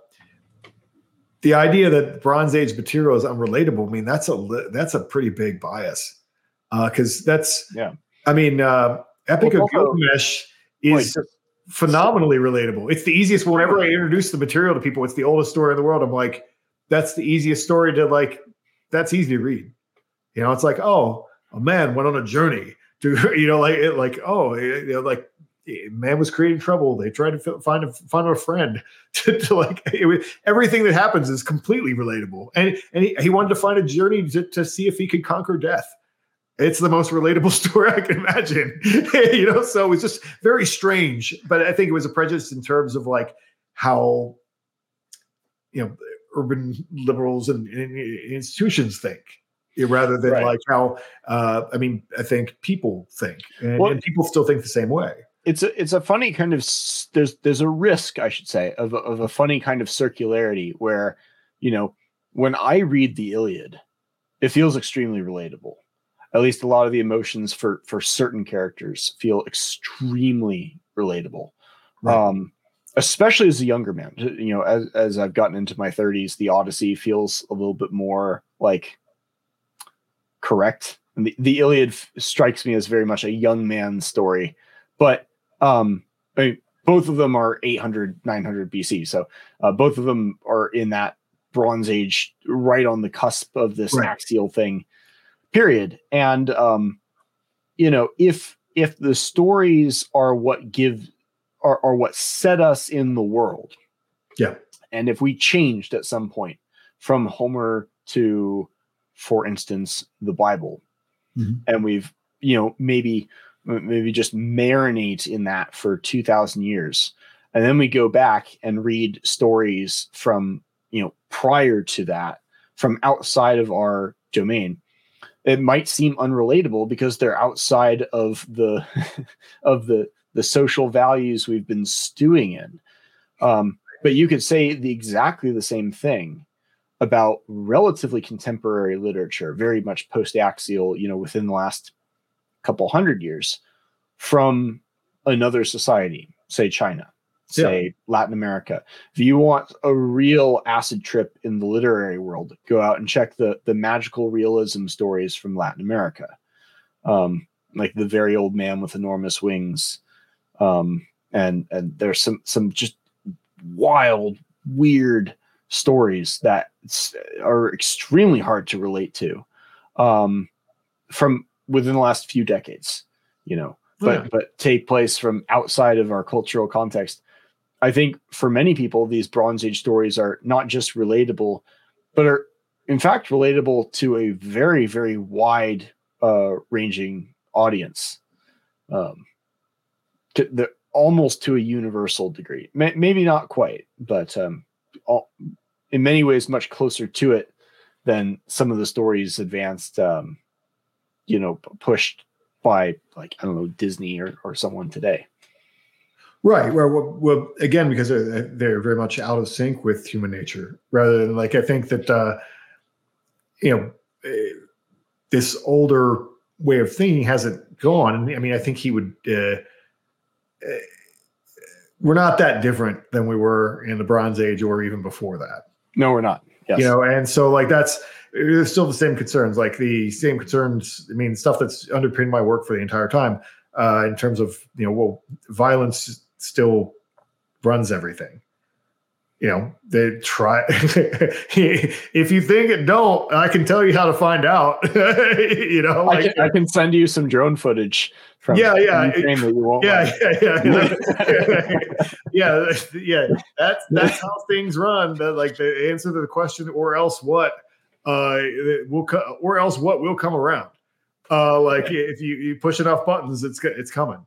the idea that Bronze Age material is unrelatable, I mean, that's a that's a pretty big bias because uh, that's yeah. I mean, uh, Epic well, of Gilgamesh is phenomenally relatable. It's the easiest. Whenever I introduce the material to people, it's the oldest story in the world. I'm like, that's the easiest story to like. That's easy to read. You know, it's like, oh, a man went on a journey to, you know, like, it, like, oh, you know, like, man was creating trouble. They tried to find a find a friend to, to like was, everything that happens is completely relatable. And and he, he wanted to find a journey to, to see if he could conquer death it's the most relatable story I can imagine. you know, so it's just very strange. But I think it was a prejudice in terms of like how you know urban liberals and, and institutions think rather than right. like how uh, I mean I think people think and, well, and, people still think the same way. It's a it's a funny kind of there's there's a risk I should say of of a funny kind of circularity where you know when I read the Iliad, it feels extremely relatable. At least a lot of the emotions for for certain characters feel extremely relatable. Right. um especially as a younger man you know as, as i've gotten into my 30s the odyssey feels a little bit more like correct. And the, the iliad strikes me as very much a young man's story. But um I mean, both of them are 800 900 bc so uh, both of them are in that bronze age right on the cusp of this right. axial thing period and um you know if if the stories are what give are, are what set us in the world yeah and if we changed at some point from homer to for instance the bible mm-hmm. and we've you know maybe maybe just marinate in that for 2000 years. And then we go back and read stories from you know prior to that from outside of our domain. It might seem unrelatable because they're outside of the of the the social values we've been stewing in. Um, but you could say the exactly the same thing about relatively contemporary literature very much post-axial you know within the last couple hundred years from another society say china say yeah. Latin America. If you want a real acid trip in the literary world, go out and check the the magical realism stories from Latin America, um, like the very old man with enormous wings, um, and and there's some some just wild, weird stories that are extremely hard to relate to um, from within the last few decades. You know, but yeah. but take place from outside of our cultural context I think for many people, these Bronze Age stories are not just relatable, but are in fact relatable to a very, very wide uh, ranging audience. Um, to the almost to a universal degree, May, maybe not quite, but um, all, in many ways, much closer to it than some of the stories advanced, um, you know, pushed by like I don't know Disney or or someone today. Right. Well, well, well, again, because they're, they're very much out of sync with human nature, rather than like I think that uh, you know eh, this older way of thinking hasn't gone. I mean, I think he would. Uh, uh, we're not that different than we were in the Bronze Age or even before that. No, we're not. Yes. You know, and so like that's there's still the same concerns, like the same concerns. I mean, stuff that's underpinned my work for the entire time uh, in terms of you know, well, violence still runs everything. You know, they try. if you think it don't, I can tell you how to find out. you know, like, I, can, I can send you some drone footage from yeah, yeah, yeah, yeah, yeah, yeah, yeah. That's that's how things run. The, like the answer to the question, or else what? Uh, we'll co- or else what will come around. Uh, like if you, you push enough buttons, it's it's coming.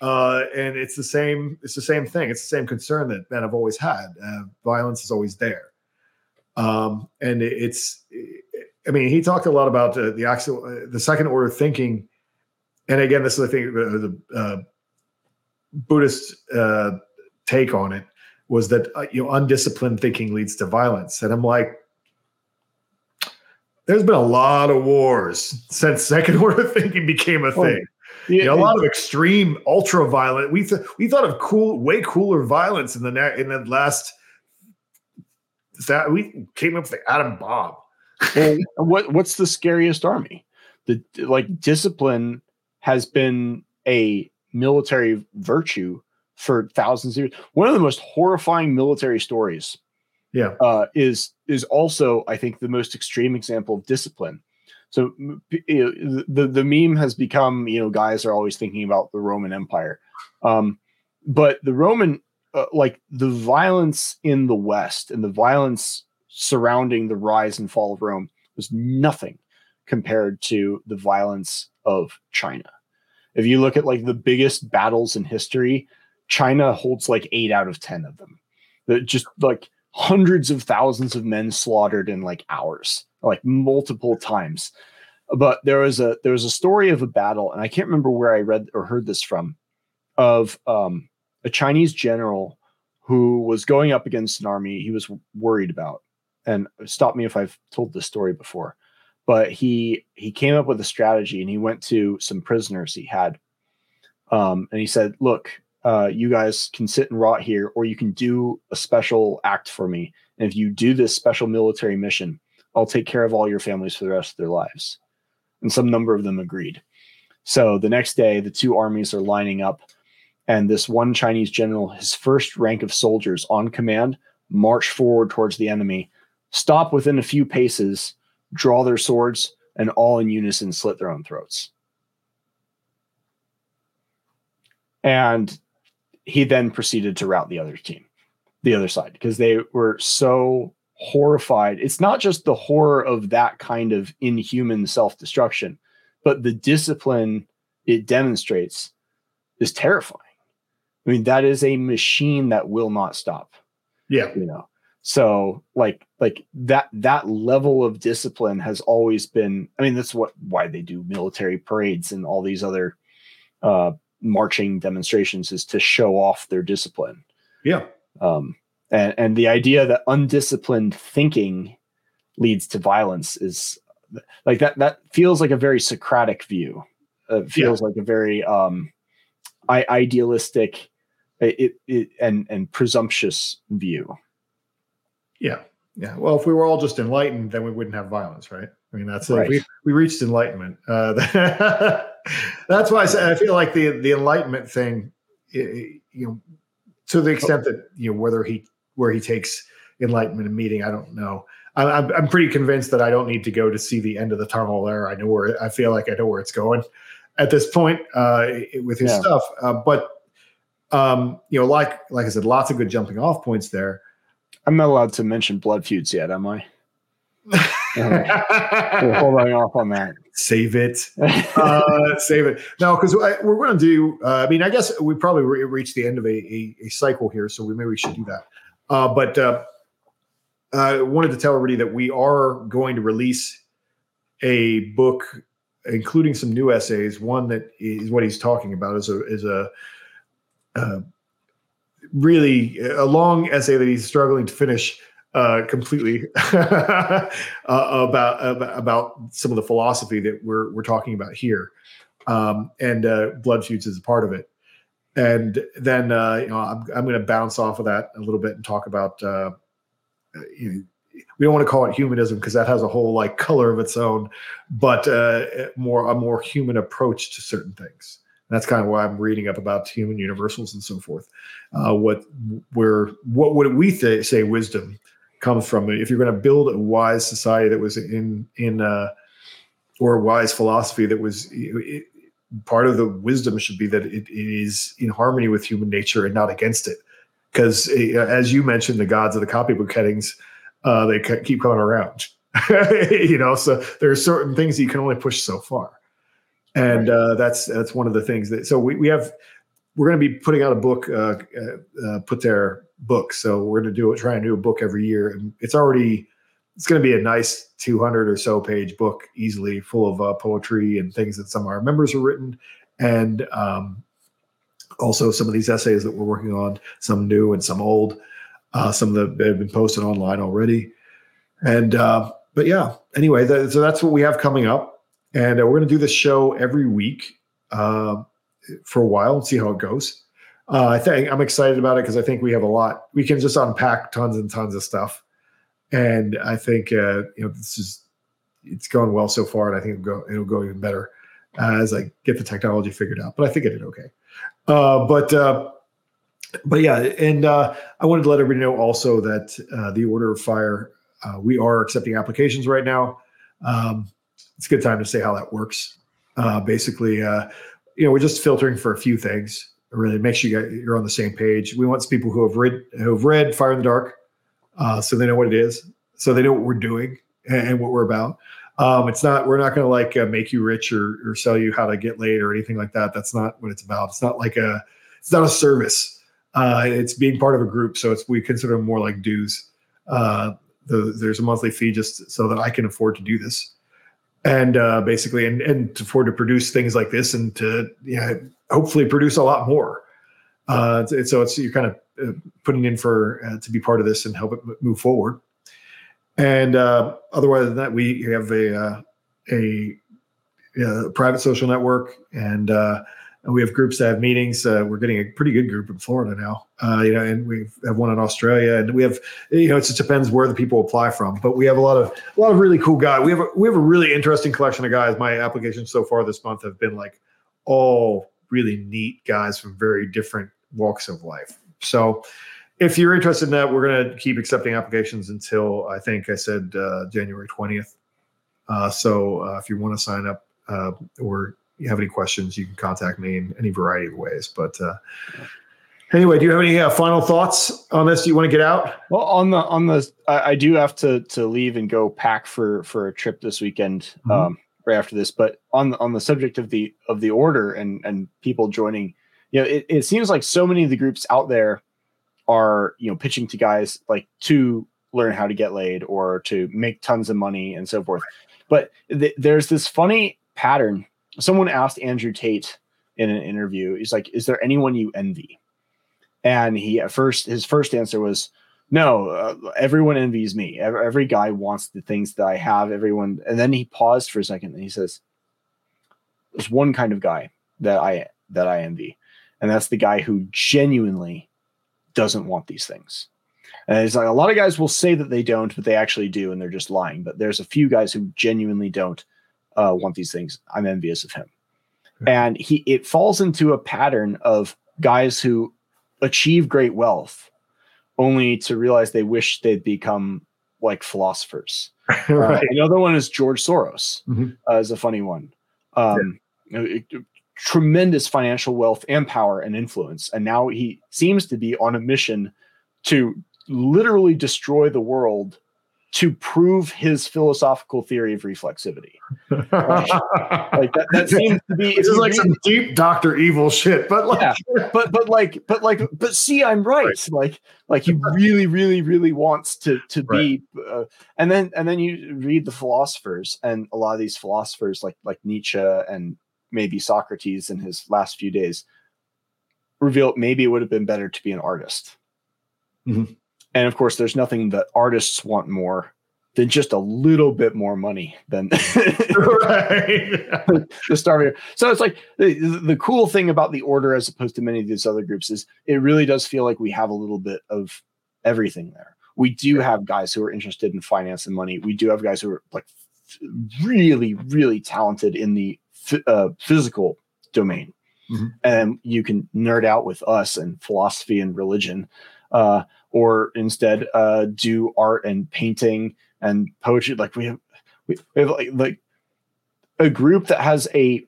Uh, and it's the same. It's the same thing. It's the same concern that men have always had. Uh, violence is always there, um, and it, it's. I mean, he talked a lot about uh, the actual, uh, the second order thinking, and again, this is I think the uh, Buddhist uh, take on it was that you know undisciplined thinking leads to violence, and I'm like, there's been a lot of wars since second order thinking became a oh, thing. Yeah, you know, a lot of extreme, ultra violent. We th- we thought of cool, way cooler violence in the ne- in the last. That we came up with the atom bomb. well, what what's the scariest army? The like discipline has been a military virtue for thousands of years. One of the most horrifying military stories yeah uh, is is also i think the most extreme example of discipline. So you know, the the meme has become you know guys are always thinking about the roman empire. Um, but the roman uh, like the violence in the west and the violence surrounding the rise and fall of rome was nothing compared to the violence of china. If you look at like the biggest battles in history china holds like 8 out of 10 of them. That just like hundreds of thousands of men slaughtered in like hours, like multiple times. But there was a there was a story of a battle, and I can't remember where I read or heard this from, of um, a Chinese general who was going up against an army he was worried about. And stop me if I've told this story before, but he he came up with a strategy, and he went to some prisoners he had, um, and he said, "Look, uh, you guys can sit and rot here, or you can do a special act for me. And if you do this special military mission, I'll take care of all your families for the rest of their lives. And some number of them agreed. So the next day, the two armies are lining up, and this one Chinese general, his first rank of soldiers on command, march forward towards the enemy, stop within a few paces, draw their swords, and all in unison slit their own throats. And he then proceeded to rout the other team, the other side, because they were so horrified. It's not just the horror of that kind of inhuman self destruction, but the discipline it demonstrates is terrifying. I mean, that is a machine that will not stop. Yeah. You know, so like like that that level of discipline has always been i mean that's what why they do military parades and all these other uh marching demonstrations is to show off their discipline. Yeah. Um, and, and the idea that undisciplined thinking leads to violence is like that, that feels like a very Socratic view. It feels yeah. like a very um, I- idealistic it, it, and, and presumptuous view. Yeah. Yeah. Well, if we were all just enlightened, then we wouldn't have violence, right? I mean, that's right. We, we reached enlightenment. Uh, that's why I say I feel like the the enlightenment thing, you know, to the extent that you know whether he where he takes enlightenment and meeting, I don't know. I'm I'm pretty convinced that I don't need to go to see the end of the tunnel there. I know where I feel like I know where it's going at this point uh, with his yeah. stuff. Uh, but um, you know, like like I said, lots of good jumping off points there. I'm not allowed to mention blood feuds yet, am I? we're holding off on that. Save it. Uh, save it. No, because we're going to do. Uh, I mean, I guess we probably re- reached the end of a, a, a, cycle here, so we maybe we should do that. Uh, but uh, I wanted to tell everybody that we are going to release a book, including some new essays. One that is what he's talking about is a is a uh, really a long essay that he's struggling to finish uh, completely uh, about, about, about some of the philosophy that we're we're talking about here, um, and uh, blood feuds is a part of it. And then uh, you know I'm I'm going to bounce off of that a little bit and talk about uh, you know, we don't want to call it humanism because that has a whole like color of its own, but uh, more a more human approach to certain things. And that's kind of why I'm reading up about human universals and so forth. Uh, what where what would we th- say wisdom comes from. If you're going to build a wise society that was in in uh, or a wise philosophy that was it, part of the wisdom should be that it, it is in harmony with human nature and not against it. Because uh, as you mentioned, the gods of the copybook headings, uh, they keep coming around. you know, so there are certain things you can only push so far, and uh, that's that's one of the things that. So we we have we're going to be putting out a book, uh, uh, put their book. So we're going to do it, try and do a book every year, and it's already it's going to be a nice 200 or so page book, easily full of uh, poetry and things that some of our members have written, and um, also some of these essays that we're working on, some new and some old. Uh, some that have been posted online already, and uh, but yeah. Anyway, so that's what we have coming up, and uh, we're going to do this show every week uh, for a while and see how it goes. Uh, I think I'm excited about it because I think we have a lot. We can just unpack tons and tons of stuff, and I think uh, you know this is it's going well so far, and I think it'll go it'll go even better uh, as I get the technology figured out. But I think I did okay. Uh, but uh, but yeah, and uh, I wanted to let everybody know also that the Order of Fire we are accepting applications right now. Um, it's a good time to say how that works. Basically, you know, we're just filtering for a few things. Really, make sure you are on the same page. We want people who have read who have read Fire in the Dark, uh, so they know what it is, so they know what we're doing and, and what we're about. Um, it's not we're not going to like uh, make you rich or, or sell you how to get laid or anything like that. That's not what it's about. It's not like a it's not a service. Uh, it's being part of a group, so it's we consider them more like dues. Uh, the, there's a monthly fee just so that I can afford to do this, and uh, basically, and and to afford to produce things like this, and to yeah, hopefully produce a lot more. Uh, so it's you're kind of uh, putting in for uh, to be part of this and help it move forward. And uh, otherwise than that, we have a uh, a, a, private social network, and uh, we have groups that have meetings. We're getting a pretty good group in Florida now, you know, and we have one in Australia, and we have, you know, it just depends where the people apply from. But we have a lot of a lot of really cool guys. We have a, we have a really interesting collection of guys. My applications so far this month have been like all really neat guys from very different walks of life. So if you're interested in that, we're going to keep accepting applications until I think I said uh, January 20th. Uh, so uh, if you want to sign up uh, or you have any questions, you can contact me in any variety of ways. But uh, anyway, do you have any uh, final thoughts on this? Do you want to get out? Well, on the on the, I, I, do have to to leave and go pack for for a trip this weekend. Mm-hmm. Um, right after this, but on on the subject of the of the order and and people joining, you know, it, it seems like so many of the groups out there are you know pitching to guys like to learn how to get laid or to make tons of money and so forth. But th- there's this funny pattern. Someone asked andrew tate in an interview he's like is there anyone you envy? And he at first his first answer was no uh, everyone envies me every, every guy wants the things that i have everyone and then he paused for a second and he says there's one kind of guy that i that i envy and that's the guy who genuinely doesn't want these things. And it's like a lot of guys will say that they don't, but they actually do, and they're just lying. But there's a few guys who genuinely don't uh, want these things. I'm envious of him. And he it falls into a pattern of guys who achieve great wealth only to realize they wish they'd become like philosophers. right. Uh, another one is George Soros, mm-hmm. uh, is a funny one. Um, yeah tremendous financial wealth and power and influence. And now he seems to be on a mission to literally destroy the world to prove his philosophical theory of reflexivity. like, like that, that, seems to be this is like some deep Doctor Evil shit, but like, yeah, but but like, but like, but see, I'm right. right. Like, like he really, really, really wants to to right. be, uh, and then and then you read the philosophers, and a lot of these philosophers, like like Nietzsche and maybe Socrates in his last few days, reveal maybe it would have been better to be an artist. Mm-hmm. And of course, there's nothing that artists want more than just a little bit more money than the starting. So it's like the, the cool thing about the order, as opposed to many of these other groups, is it really does feel like we have a little bit of everything there. We do have guys who are interested in finance and money. We do have guys who are like really, really talented in the uh, physical domain. Mm-hmm. And you can nerd out with us and philosophy and religion, uh, or instead uh, do art and painting and poetry. Like we have, we, have like, like a group that has a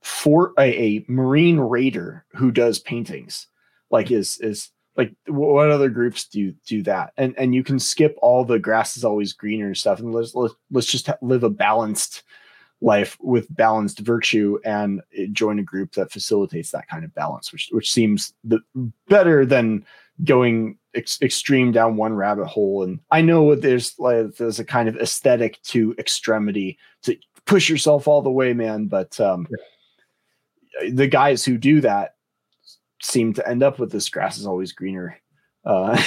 for a, a marine raider who does paintings. Like is is like what other groups do do that and and you can skip all the grass is always greener and stuff and let's let's, let's just live a balanced life with balanced virtue and join a group that facilitates that kind of balance which which seems the better than going ex- extreme down one rabbit hole and i know there's like there's a kind of aesthetic to extremity to push yourself all the way man but um yeah. the guys who do that seem to end up with this grass is always greener uh,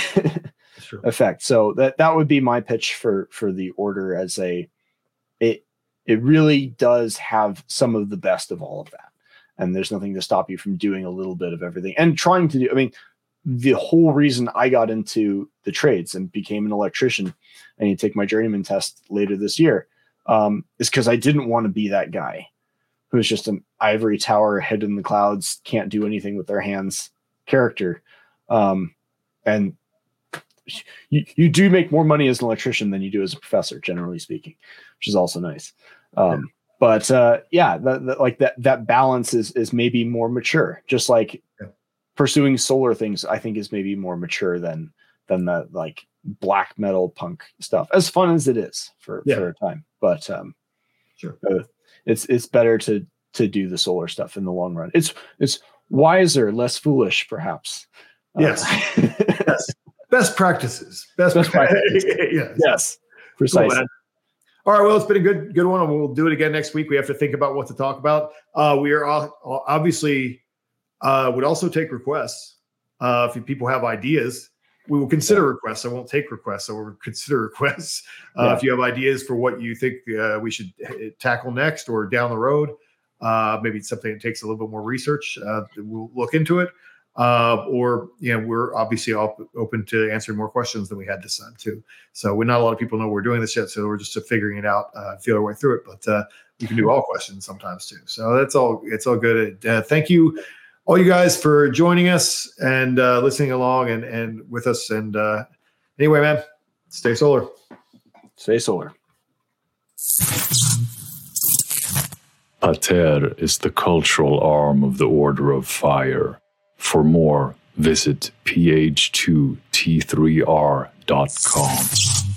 effect. So that that would be my pitch for for the order as a it it really does have some of the best of all of that. And there's nothing to stop you from doing a little bit of everything and trying to do. I mean, the whole reason I got into the trades and became an electrician, and you take my journeyman test later this year, um, is because I didn't want to be that guy who's just an ivory tower head in the clouds, can't do anything with their hands character. Um, and you, you do make more money as an electrician than you do as a professor, generally speaking, which is also nice. Um. But uh, yeah, like that that balance is is maybe more mature. Just like yeah. Pursuing solar things, I think is maybe more mature than than the like black metal punk stuff. As fun as it is for yeah. for a time, but um, sure. Uh, it's it's better to to do the solar stuff in the long run. It's it's wiser, less foolish, perhaps. Yes. Uh, yes. Best practices. Best, Best practices. yes. Yes. Precisely. Cool, all right. Well, it's been a good good one, and we'll do it again next week. We have to think about what to talk about. Uh, we are all, obviously uh, would also take requests. Uh, if people have ideas, we will consider yeah. requests. I won't take requests. I will consider requests. Uh, yeah. If you have ideas for what you think uh, we should uh, tackle next or down the road, uh, maybe it's something that takes a little bit more research. Uh, we'll look into it. Uh, or you know, we're obviously open to answering more questions than we had this time too. So we're not a lot of people know we're doing this yet, so we're just figuring it out, feel our way through it. But we can do all questions sometimes too. So that's all. It's all good. thank you all you guys for joining us and uh, listening along and and with us. And uh, anyway, man, stay solar. Stay solar. Pater is the cultural arm of the Order of Fire. For more, visit ph2t3r.com.